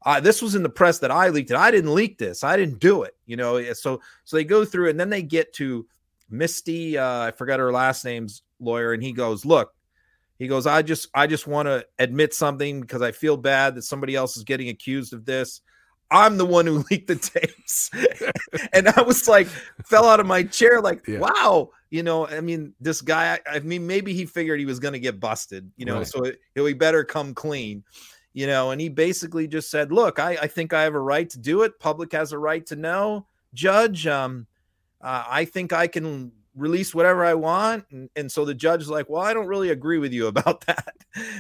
B: Uh, this was in the press that I leaked it. I didn't leak this. I didn't do it. You know, so so they go through and then they get to Misty. Uh, I forgot her last name's lawyer and he goes, "Look, he goes, I just I just want to admit something because I feel bad that somebody else is getting accused of this. I'm the one who leaked the tapes." and I was like fell out of my chair like, yeah. "Wow, you know, I mean, this guy I, I mean maybe he figured he was going to get busted, you know, right. so it, he better come clean." You know, and he basically just said, "Look, I, I think I have a right to do it. Public has a right to know. Judge, um, uh, I think I can release whatever I want. And, and so the judge is like, well, I don't really agree with you about that.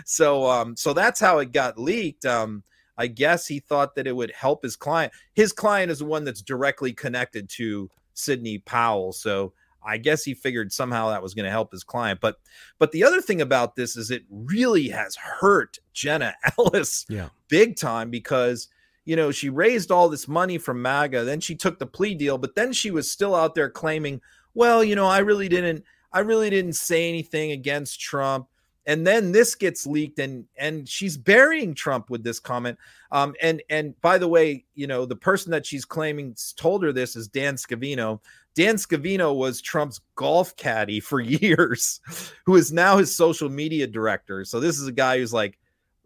B: so, um, so that's how it got leaked. Um, I guess he thought that it would help his client. His client is the one that's directly connected to Sidney Powell. So I guess he figured somehow that was going to help his client. But but the other thing about this is it really has hurt Jenna Ellis
A: yeah.
B: big time because you know she raised all this money from MAGA, then she took the plea deal, but then she was still out there claiming, well, you know, I really didn't I really didn't say anything against Trump. And then this gets leaked and and she's burying Trump with this comment. Um and and by the way, you know, the person that she's claiming told her this is Dan Scavino. Dan Scavino was Trump's golf caddy for years, who is now his social media director. So this is a guy who's like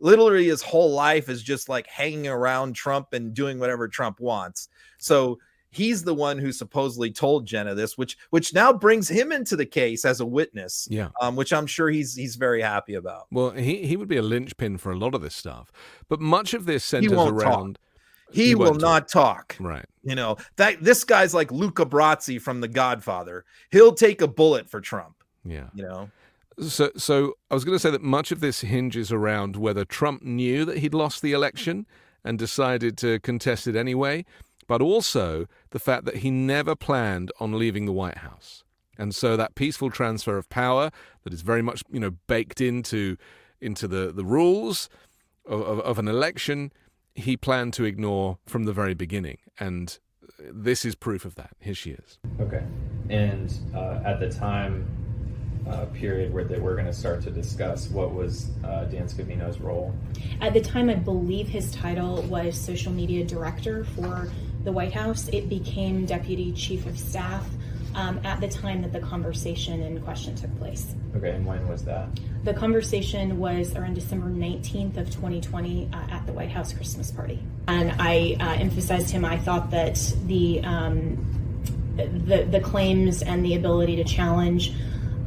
B: literally his whole life is just like hanging around Trump and doing whatever Trump wants. So he's the one who supposedly told Jenna this, which which now brings him into the case as a witness.
A: Yeah.
B: Um, which I'm sure he's he's very happy about.
A: Well, he, he would be a linchpin for a lot of this stuff. But much of this centers
B: won't talk.
A: around.
B: He,
A: He
B: will not talk.
A: Right.
B: You know, that this guy's like Luca Brasi from The Godfather. He'll take a bullet for Trump.
A: Yeah.
B: You know.
A: So, so I was going to say that much of this hinges around whether Trump knew that he'd lost the election and decided to contest it anyway, but also the fact that he never planned on leaving the White House. And so that peaceful transfer of power that is very much, you know, baked into into the, the rules of, of, of an election, he planned to ignore from the very beginning. And this is proof of that. Here she is.
N: Okay. And uh, at the time uh, period where they were going to start to discuss what was uh, Dan Scavino's role,
O: At the time, I believe his title was social media director for the White House. It became deputy chief of staff um, at the time that the conversation in question took place.
N: okay, and when was that?
O: The conversation was around December 19th of 2020 uh, at the White House Christmas party. And I uh, emphasized to him, I thought that the, um, the, the claims and the ability to challenge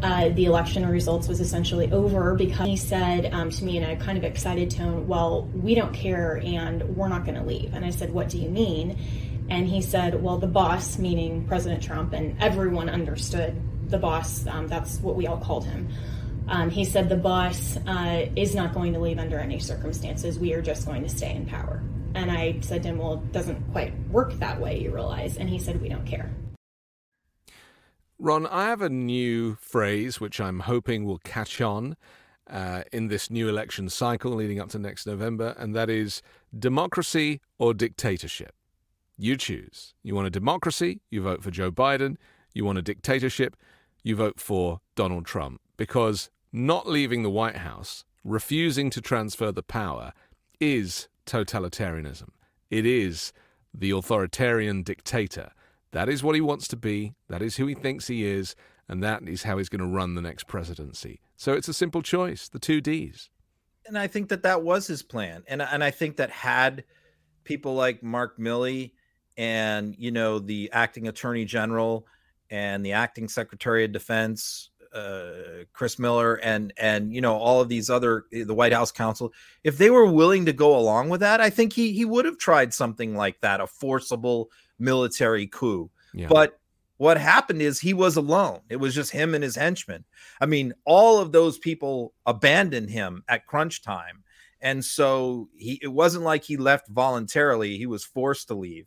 O: uh, the election results was essentially over because he said um, to me in a kind of excited tone, Well, we don't care and we're not going to leave. And I said, What do you mean? And he said, Well, the boss, meaning President Trump, and everyone understood the boss, um, that's what we all called him. Um, he said, The boss uh, is not going to leave under any circumstances. We are just going to stay in power. And I said to him, Well, it doesn't quite work that way, you realize. And he said, We don't care.
A: Ron, I have a new phrase which I'm hoping will catch on uh, in this new election cycle leading up to next November, and that is democracy or dictatorship. You choose. You want a democracy, you vote for Joe Biden. You want a dictatorship, you vote for Donald Trump. Because not leaving the White House, refusing to transfer the power, is totalitarianism. It is the authoritarian dictator. That is what he wants to be. That is who he thinks he is. And that is how he's going to run the next presidency. So it's a simple choice the two D's.
B: and I think that that was his plan, and and I think that had people like Mark Milley and you know the acting Attorney General and the acting Secretary of Defense, uh, Chris Miller, and and you know all of these other the White House counsel, if they were willing to go along with that, I think he he would have tried something like that, a forcible military coup.
A: Yeah.
B: But what happened is he was alone. It was just him and his henchmen. I mean, all of those people abandoned him at crunch time. And so he it wasn't like he left voluntarily, he was forced to leave.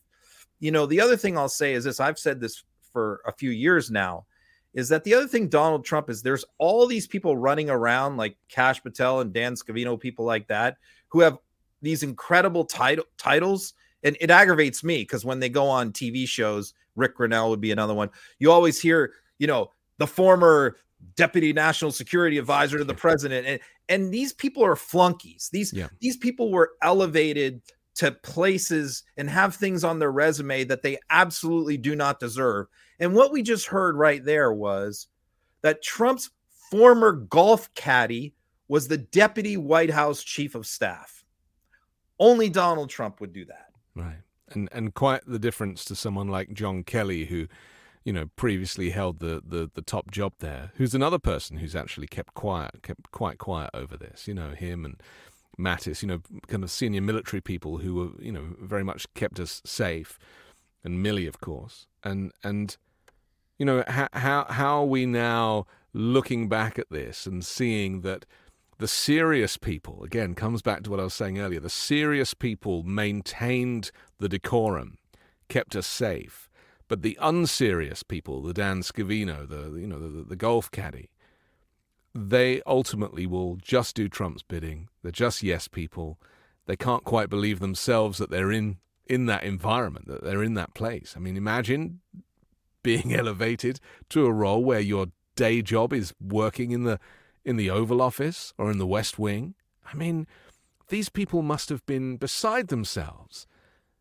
B: You know, the other thing I'll say is this I've said this for a few years now is that the other thing Donald Trump is there's all these people running around like Kash Patel and Dan Scavino, people like that, who have these incredible title titles. And it aggravates me because when they go on TV shows, Rick Grinnell would be another one. You always hear, you know, the former deputy national security advisor to the president. And and these people are flunkies. These
A: Yeah.
B: these people were elevated to places and have things on their resume that they absolutely do not deserve. And what we just heard right there was that Trump's former golf caddy was the deputy White House chief of staff. Only Donald Trump would do that.
A: Right. And and quite the difference to someone like John Kelly, who, you know, previously held the, the, the top job there, who's another person who's actually kept quiet, kept quite quiet over this. You know, him and Mattis, you know, kind of senior military people who were, you know, very much kept us safe. And Milley, of course. And and you know, how how how are we now looking back at this and seeing that the serious people, again, comes back to what I was saying earlier, the serious people maintained the decorum, kept us safe. But the unserious people, the Dan Scavino, the you know the, the golf caddy, they ultimately will just do Trump's bidding. They're just yes people. They can't quite believe themselves that they're in in that environment, that they're in that place. I mean, imagine being elevated to a role where your day job is working in the in the Oval Office or in the West Wing. I mean, these people must have been beside themselves.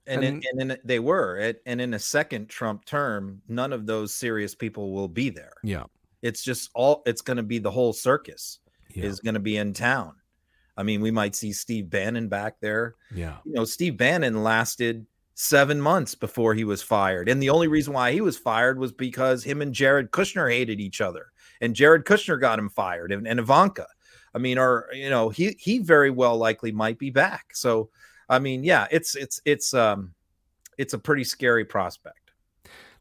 B: And, in, and in, they were. And in a second Trump term, none of those serious people will be there.
A: Yeah.
B: It's just all, it's going to be the whole circus
A: Yeah.
B: is going to be in town. I mean, we might see Steve Bannon back there.
A: Yeah.
B: You know, Steve Bannon lasted seven months before he was fired. And the only reason why he was fired was because him and Jared Kushner hated each other. And Jared Kushner got him fired and, and Ivanka. I mean, or you know, he he very well likely might be back. So I mean, yeah, it's it's it's um it's a pretty scary prospect.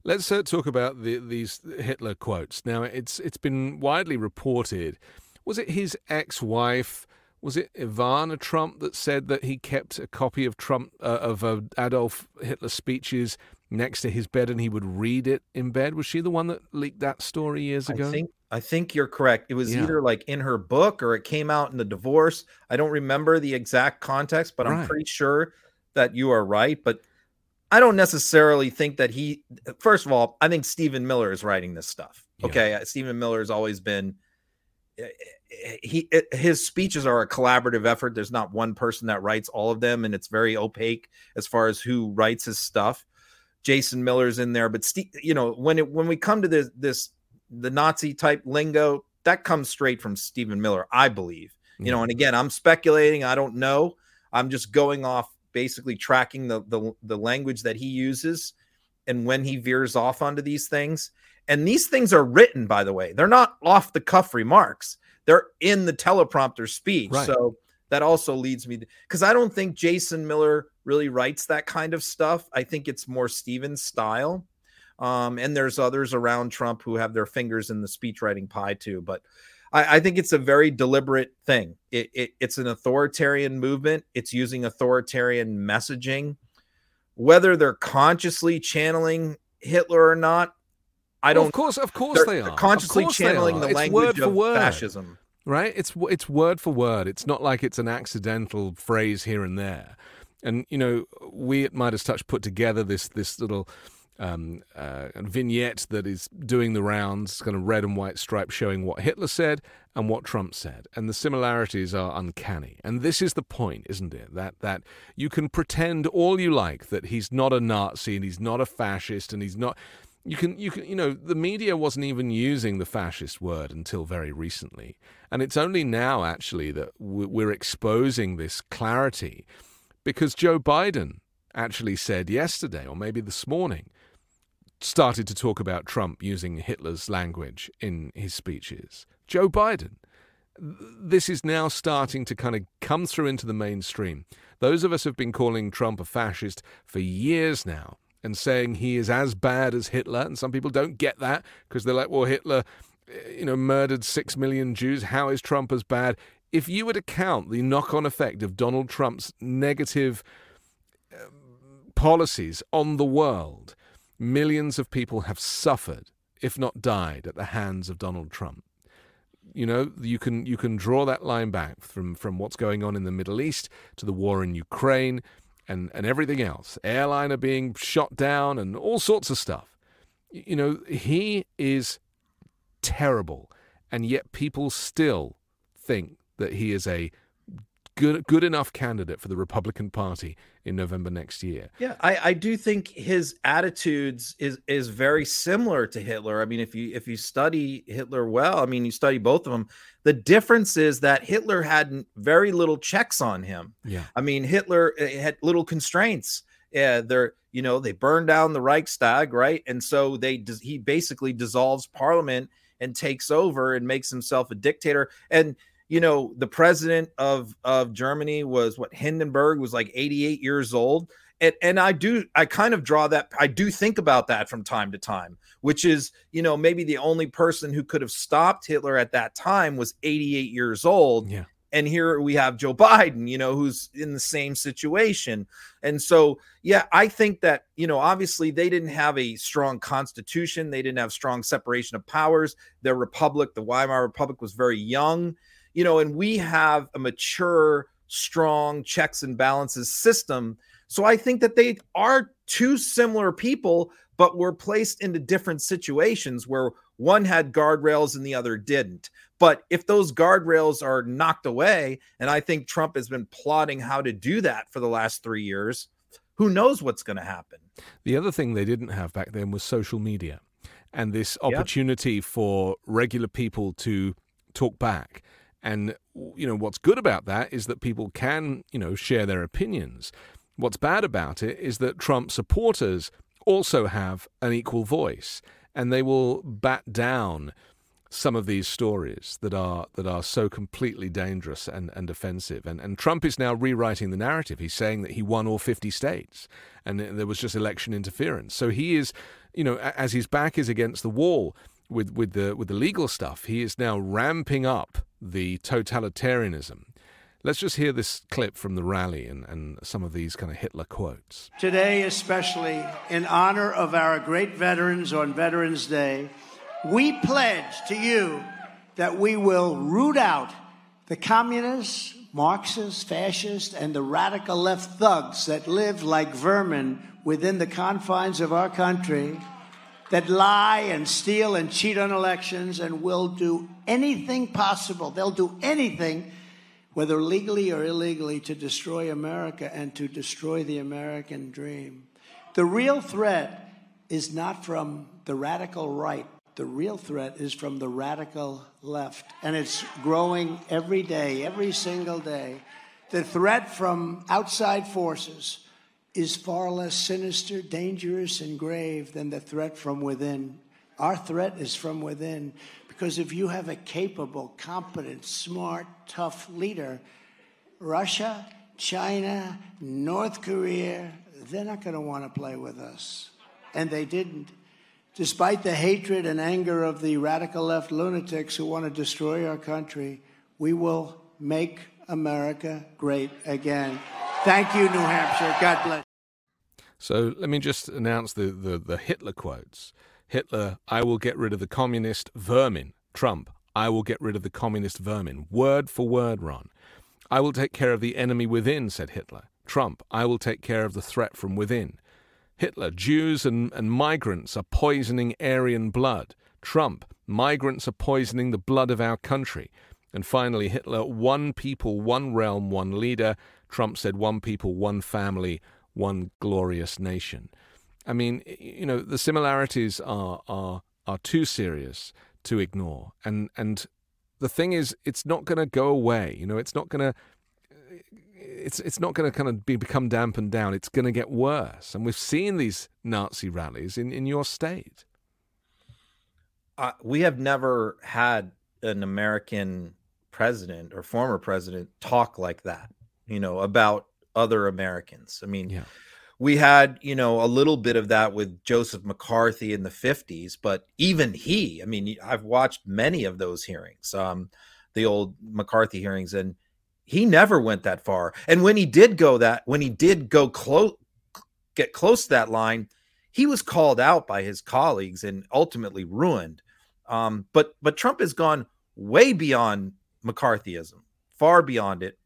A: Let's uh, talk about the, these Hitler quotes. Now, it's it's been widely reported. Was it his ex-wife? Was it Ivana Trump that said that he kept a copy of Trump uh, of uh, Adolf Hitler's speeches next to his bed and he would read it in bed? Was she the one that leaked that story years ago?
B: I think I think you're correct. It was
A: Yeah.
B: either like in her book or it came out in the divorce. I don't remember the exact context, but I'm pretty sure that you are right. But I don't necessarily think that he. First of all, I think Stephen Miller is writing this stuff. Okay, uh, Stephen Miller has always been. eh, He his speeches are a collaborative effort. There's not one person that writes all of them, and it's very opaque as far as who writes his stuff. Jason Miller's in there, but Steve, you know, when it when we come to this this the Nazi type lingo, that comes straight from Stephen Miller, I believe. You know, and mm-hmm. again, I'm speculating, I don't know. I'm just going off basically tracking the the, the language that he uses and when he veers off onto these things. And these things are written, by the way. They're not off the cuff remarks. They're in the teleprompter speech.
A: Right.
B: So that also leads me because I don't think Jason Miller really writes that kind of stuff. I think it's more Steven's style. Um, and there's others around Trump who have their fingers in the speech writing pie too. But I, I think it's a very deliberate thing. It, it, it's an authoritarian movement. It's using authoritarian messaging. Whether they're consciously channeling Hitler or not, I don't.
A: of course, of course they
B: they're consciously channeling
A: are.
B: the
A: It's
B: language
A: word for
B: of
A: word.
B: fascism.
A: Right? It's it's word for word. It's not like it's an accidental phrase here and there. And you know, we at MeidasTouch put together this this little um, uh, vignette that is doing the rounds, kind of red and white stripe, showing what Hitler said and what Trump said, and the similarities are uncanny. And this is the point, isn't it? That that you can pretend all you like that he's not a Nazi and he's not a fascist and he's not you can you can you know the media wasn't even using the fascist word until very recently. And it's only now actually that we- we're exposing this clarity because Joe Biden actually said yesterday or maybe this morning started to talk about Trump using Hitler's language in his speeches. Joe Biden. This is now starting to kind of come through into the mainstream. Those of us who've been calling Trump a fascist for years now and saying he is as bad as Hitler, and some people don't get that because they're like, well, Hitler, eh, you know, murdered six million Jews. How is Trump as bad? If you were to count the knock on effect of Donald Trump's negative um, policies on the world, millions of people have suffered, if not died, at the hands of Donald Trump you know you can you can draw that line back from from what's going on in the Middle East to the war in Ukraine and and everything else. Airliner being shot down and all sorts of stuff. You know he is terrible and yet people still think that he is a good good enough candidate for the Republican Party in November next year
B: Yeah, I, I do think his attitudes is is very similar to Hitler. I mean, if you if you study Hitler well, I mean, you study both of them. The difference is that Hitler had very little checks on him.
A: yeah
B: I mean, Hitler uh, had little constraints. Yeah, they're you know they burned down the Reichstag, right? And so they he basically dissolves parliament and takes over and makes himself a dictator. And you know the president of of Germany was what Hindenburg was like 88 years old. And, and I do I kind of draw that I do think about that from time to time, which is you know maybe the only person who could have stopped Hitler at that time was 88 years old
A: yeah
B: and here we have Joe Biden, you know, who's in the same situation. And so, yeah, I think that, you know, obviously they didn't have a strong constitution, they didn't have strong separation of powers. Their republic, the Weimar Republic, was very young, you know, and we have a mature, strong checks and balances system. So I think that they are two similar people, but were placed into different situations where one had guardrails and the other didn't. But if those guardrails are knocked away, and I think Trump has been plotting how to do that for the last three years, who knows what's going to happen?
A: The other thing they didn't have back then was social media and this
B: Yep.
A: opportunity for regular people to talk back. And, you know, what's good about that is that people can, you know, share their opinions. What's bad about it is that Trump supporters also have an equal voice, and they will bat down some of these stories that are that are so completely dangerous and, and offensive. And and Trump is now rewriting the narrative. He's saying that he won all 50 states and there was just election interference. So he is, you know, as his back is against the wall with, with the with the legal stuff, he is now ramping up the totalitarianism. Let's just hear this clip from the rally and, and some of these kind of Hitler quotes.
P: Today, especially in honor of our great veterans on Veterans Day, we pledge to you that we will root out the communists, Marxists, fascists, and the radical left thugs that live like vermin within the confines of our country, that lie and steal and cheat on elections and will do anything possible. They'll do anything, whether legally or illegally, to destroy America and to destroy the American dream. The real threat is not from the radical right the real threat is from the radical left, and it's growing every day, every single day. The threat from outside forces is far less sinister, dangerous, and grave than the threat from within. Our threat is from within because if you have a capable, competent, smart, tough leader, Russia, China, North Korea, they're not going to want to play with us. And they didn't. Despite the hatred and anger of the radical left lunatics who want to destroy our country, we will make America great again. Thank you, New Hampshire. God bless.
A: So let me just announce the, the, the Hitler quotes. Hitler, I will get rid of the communist vermin. Trump, I will get rid of the communist vermin. Word for word, Ron. I will take care of the enemy within, said Hitler. Trump, I will take care of the threat from within. Hitler, Jews and, and migrants are poisoning Aryan blood. Trump, migrants are poisoning the blood of our country. And finally, Hitler, one people, one realm, one leader. Trump said, one people, one family, one glorious nation. I mean, you know, the similarities are, are, are too serious to ignore. And, and the thing is, it's not going to go away. You know, it's not going to it's it's not going to kind of be become dampened down. It's going to get worse, and we've seen these Nazi rallies in in your state.
B: Uh, we have never had an American president or former president talk like that. You know about other Americans. I mean.
A: Yeah.
B: We had, you know, a little bit of that with Joseph McCarthy in the 50s, but even he, I mean, I've watched many of those hearings, um, the old McCarthy hearings, and he never went that far. And when he did go that, when he did go close, get close to that line, he was called out by his colleagues and ultimately ruined. Um, but but Trump has gone way beyond McCarthyism, far beyond it.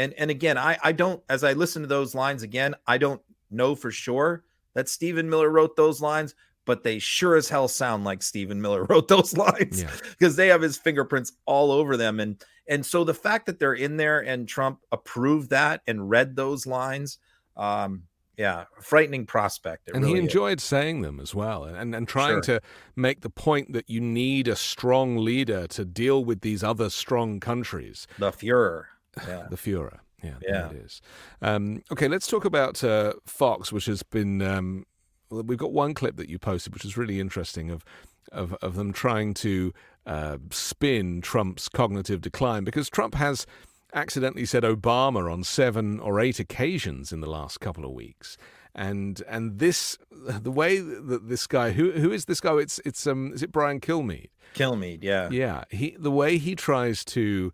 B: And and again, I I don't as I listen to those lines again, I don't know for sure that Stephen Miller wrote those lines, but they sure as hell sound like Stephen Miller wrote those lines because yeah. they have his fingerprints all over them. And and so the fact that they're in there and Trump approved that and read those lines, um, yeah, frightening prospect.
A: and
B: really
A: he enjoyed is. saying them as well, and and trying sure. to make the point that you need a strong leader to deal with these other strong countries.
B: The Fuhrer, yeah.
A: the Fuhrer. Yeah,
B: yeah,
A: it is. Um, okay, let's talk about uh, Fox, which has been. Um, we've got one clip that you posted, which is really interesting of of of them trying to uh, spin Trump's cognitive decline because Trump has accidentally said Obama on seven or eight occasions in the last couple of weeks. And and this the way that this guy who who is this guy? It's it's um is it Brian Kilmeade?
B: Kilmeade, yeah,
A: yeah. He the way he tries to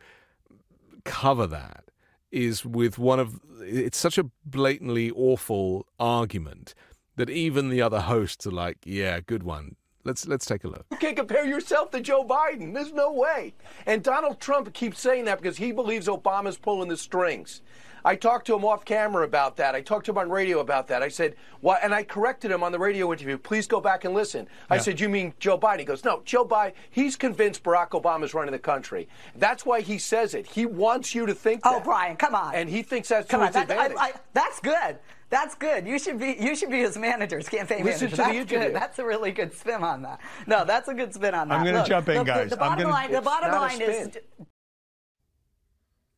A: cover that is with one of it's such a blatantly awful argument that even the other hosts are like, yeah, good one. Let's let's take a look.
Q: You can't compare yourself to Joe Biden. There's no way. And Donald Trump keeps saying that because he believes Obama's pulling the strings. I talked to him off camera about that. I talked to him on radio about that. I said, "Why?" And I corrected him on the radio interview. Please go back and listen. I said, "You mean Joe Biden?" He goes, "No, Joe Biden. He's convinced Barack Obama's running the country. That's why he says it. He wants you to think."
R: Oh,
Q: that.
R: Brian, come on.
Q: And he thinks that's
R: come
Q: to
R: on.
Q: his advantage.
R: I, I, that's good. That's good. You should be you should be his manager, his campaign
Q: Listen
R: manager.
Q: To
R: that's
Q: the interview.
R: good. That's a really good spin on that. No, that's a good spin on that.
S: I'm going to jump in,
R: the,
S: guys.
R: The, the bottom
S: gonna,
R: line, the bottom line is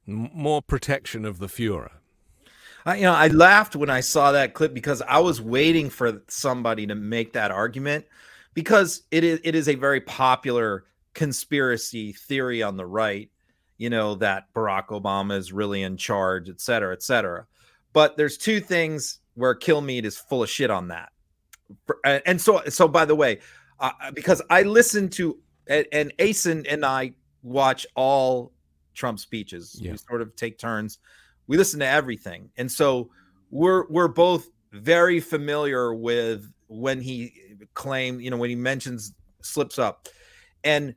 A: more protection of the Fuhrer.
B: I, you know, I laughed when I saw that clip because I was waiting for somebody to make that argument because it is it is a very popular conspiracy theory on the right, you know, that Barack Obama is really in charge, et cetera, et cetera. But there's two things where Kilmeade is full of shit on that. And so, so by the way, uh, because I listen to and, and Asen and I watch all Trump speeches.
A: Yeah.
B: We sort of take turns. We listen to everything, and so we're we're both very familiar with when he claimed, you know, when he mentions slips up, and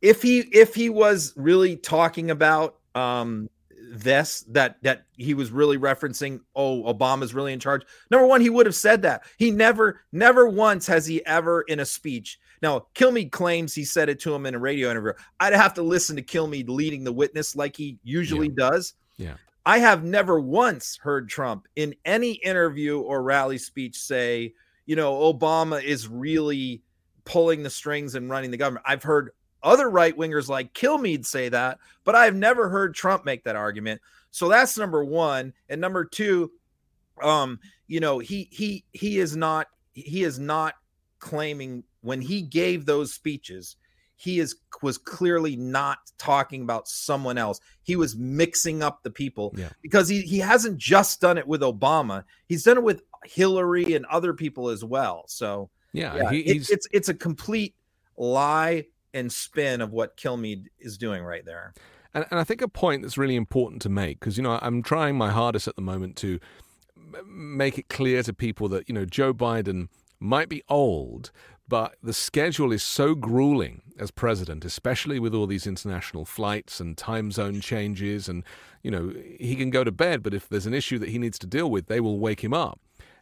B: if he if he was really talking about um this that that he was really referencing oh obama's really in charge number one he would have said that he never never once has he ever in a speech now kilmeade claims he said it to him in a radio interview i'd have to listen to kilmeade leading the witness like he usually does
A: Yeah.
B: i have never once heard trump in any interview or rally speech say you know obama is really pulling the strings and running the government i've heard other right wingers like Kilmeade say that, but I've never heard Trump make that argument. So that's number one. And number two, um, you know, he he he is not he is not claiming when he gave those speeches, he is was clearly not talking about someone else. He was mixing up the people
A: Yeah.
B: because he he hasn't just done it with Obama. He's done it with Hillary and other people as well. So
A: Yeah, he-
B: it- it's it's a complete lie and spin of what Kilmeade is doing right there.
A: And, and I think a point that's really important to make because you know I'm trying my hardest at the moment to make it clear to people that you know Joe Biden might be old, but the schedule is so grueling as president, especially with all these international flights and time zone changes, and you know he can go to bed, but if there's an issue that he needs to deal with, they will wake him up.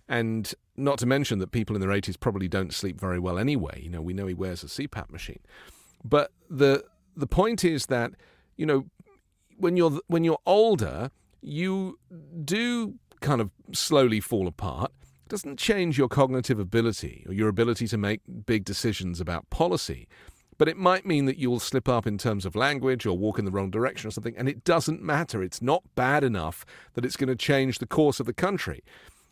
A: And not to mention that people in their 80s probably don't sleep very well anyway. You know, we know he wears a CPAP machine. But the the point is that you know when you're when you're older, you do kind of slowly fall apart. Doesn't change your cognitive ability or your ability to make big decisions about policy. But it might mean that you'll slip up in terms of language or walk in the wrong direction or something, and it doesn't matter. It's not bad enough that it's going to change the course of the country.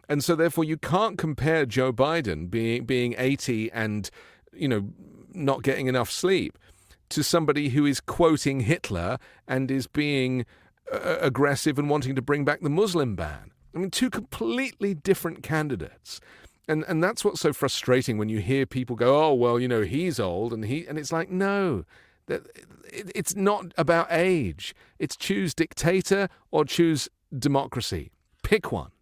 A: And so therefore you can't compare Joe Biden being being 80 and you know not getting enough sleep to somebody who is quoting Hitler and is being uh, aggressive and wanting to bring back the Muslim ban. I mean two completely different candidates. And and that's what's so frustrating when you hear people go, "Oh, well, you know, he's old and he and it's like, "No. That it, it's not about age. It's choose dictator or choose democracy. Pick one."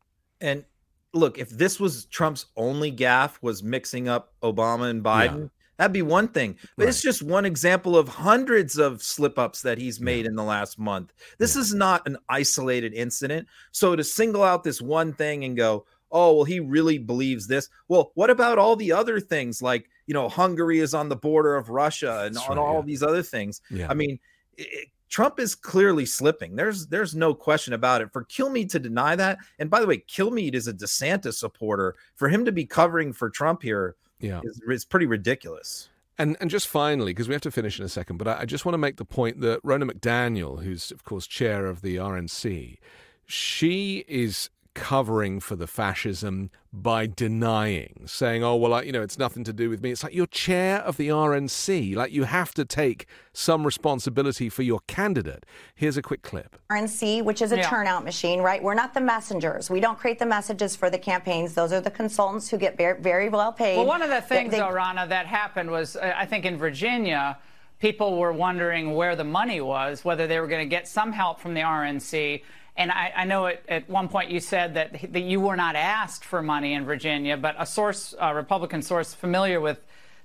B: And look, if this was Trump's only gaffe was mixing up Obama and Biden, that'd be one thing. But it's just one example of hundreds of slip ups that he's made in the last month. This is not an isolated incident. So to single out this one thing and go, oh, well, he really believes this. Well, what about all the other things like, you know, Hungary is on the border of Russia and
A: That's
B: on
A: right,
B: all
A: yeah.
B: these other things?
A: Yeah.
B: I mean, it, Trump is clearly slipping. There's there's no question about it. For Kilmeade to deny that, and by the way, Kilmeade is a DeSantis supporter. For him to be covering for Trump here
A: Yeah.
B: is, is pretty ridiculous.
A: And and just finally, because we have to finish in a second, but I, I just want to make the point that Ronna McDaniel, who's of course chair of the RNC, she is covering for the fascism by denying, saying, "Oh well, I, you know, it's nothing to do with me." It's like you're chair of the RNC, like you have to take some responsibility for your candidate. Here's a quick clip.
S: RNC, which is a
T: Yeah.
S: turnout machine, right? We're not the messengers. We don't create the messages for the campaigns. Those are the consultants who get very, very well paid.
T: Well, one of the things,
S: they-
T: though, Ronna, that happened was uh, I think in Virginia, people were wondering where the money was, whether they were going to get some help from the RNC. And I, I know at, at one point you said that, that you were not asked for money in Virginia, but a source, a Republican source familiar with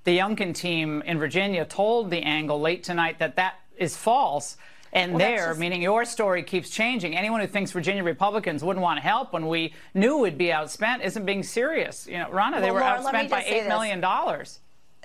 T: the Youngkin team in Virginia, told the Angle late tonight that that is false. And
S: Well,
T: there,
S: just-
T: meaning your story keeps changing. Anyone who thinks Virginia Republicans wouldn't want help when we knew we'd be outspent isn't being serious. You know, Ronna, they were
S: Laura,
T: outspent by eight million dollars.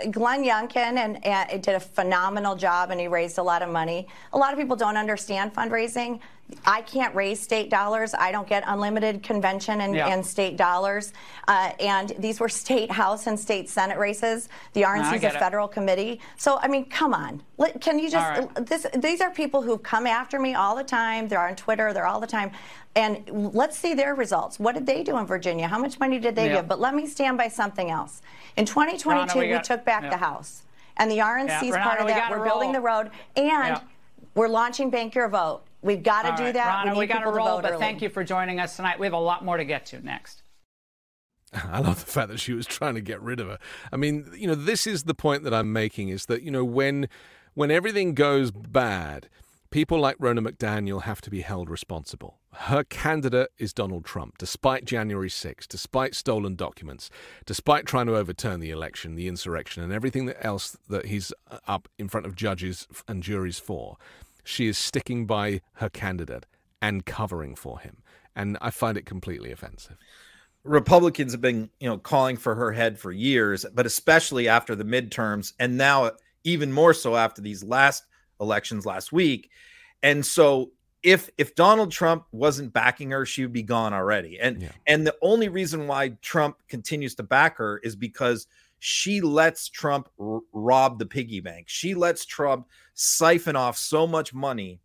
S: Glenn Youngkin and, and it did a phenomenal job and he raised a lot of money. A lot of people don't understand fundraising. I can't raise state dollars. I don't get unlimited convention and,
T: Yeah.
S: and state dollars. Uh, and these were state House and state Senate races. The RNC is a
T: get it.
S: federal committee. So, I mean, come on. Can you just,
T: right.
S: this, these are people who've come after me all the time. They're on Twitter, they're all the time. And let's see their results. What did they do in Virginia? How much money did they
T: Yeah.
S: give? But let me stand by something else. In 2022,
T: Ronna, we
S: we,
T: got-
S: took back
T: yeah.
S: the House. And the RNC is part of that. We're building the road. And we're launching Bank Your Vote. We've got to
T: All
S: do
T: right,
S: that.
T: Ronna,
S: we need
T: we got to
S: people to
T: roll, but
S: early.
T: thank you for joining us tonight. We have a lot more to get to next.
A: I love the fact that she was trying to get rid of her. I mean, you know, this is the point that I'm making is that, you know, when when everything goes bad, people like Ronna McDaniel have to be held responsible. Her candidate is Donald Trump, despite January 6th, despite stolen documents, despite trying to overturn the election, the insurrection, and everything else that he's up in front of judges and juries for. She is sticking by her candidate and covering for him. And I find it completely offensive.
B: Republicans have been, you know, calling for her head for years, but especially after the midterms, and now even more so after these last elections last week. And so, if if Donald Trump wasn't backing her, she would be gone already. And and the only reason why Trump continues to back her is because she lets Trump r- rob the piggy bank. She lets Trump siphon off so much money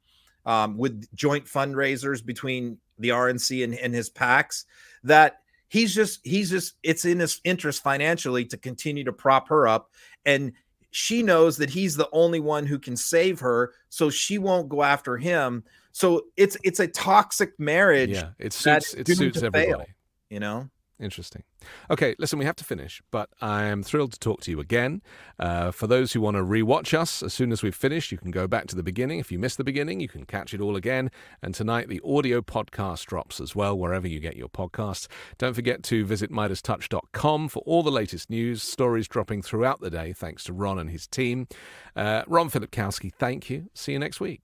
B: um, with joint fundraisers between the RNC and, and his PACs that he's just he's just it's in his interest financially to continue to prop her up and she knows that he's the only one who can save her so she won't go after him so it's it's a toxic marriage
A: Yeah, it suits it suits
B: to fail,
A: everybody.
B: you know
A: Interesting. Okay, listen, we have to finish, but I am thrilled to talk to you again. Uh, for those who want to rewatch us, as soon as we've finished, you can go back to the beginning. If you missed the beginning, you can catch it all again. And tonight, the audio podcast drops as well, wherever you get your podcasts. Don't forget to visit MeidasTouch.com for all the latest news, stories dropping throughout the day, thanks to Ron and his team. Uh, Ron Filipkowski, thank you. See you next week.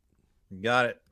B: got it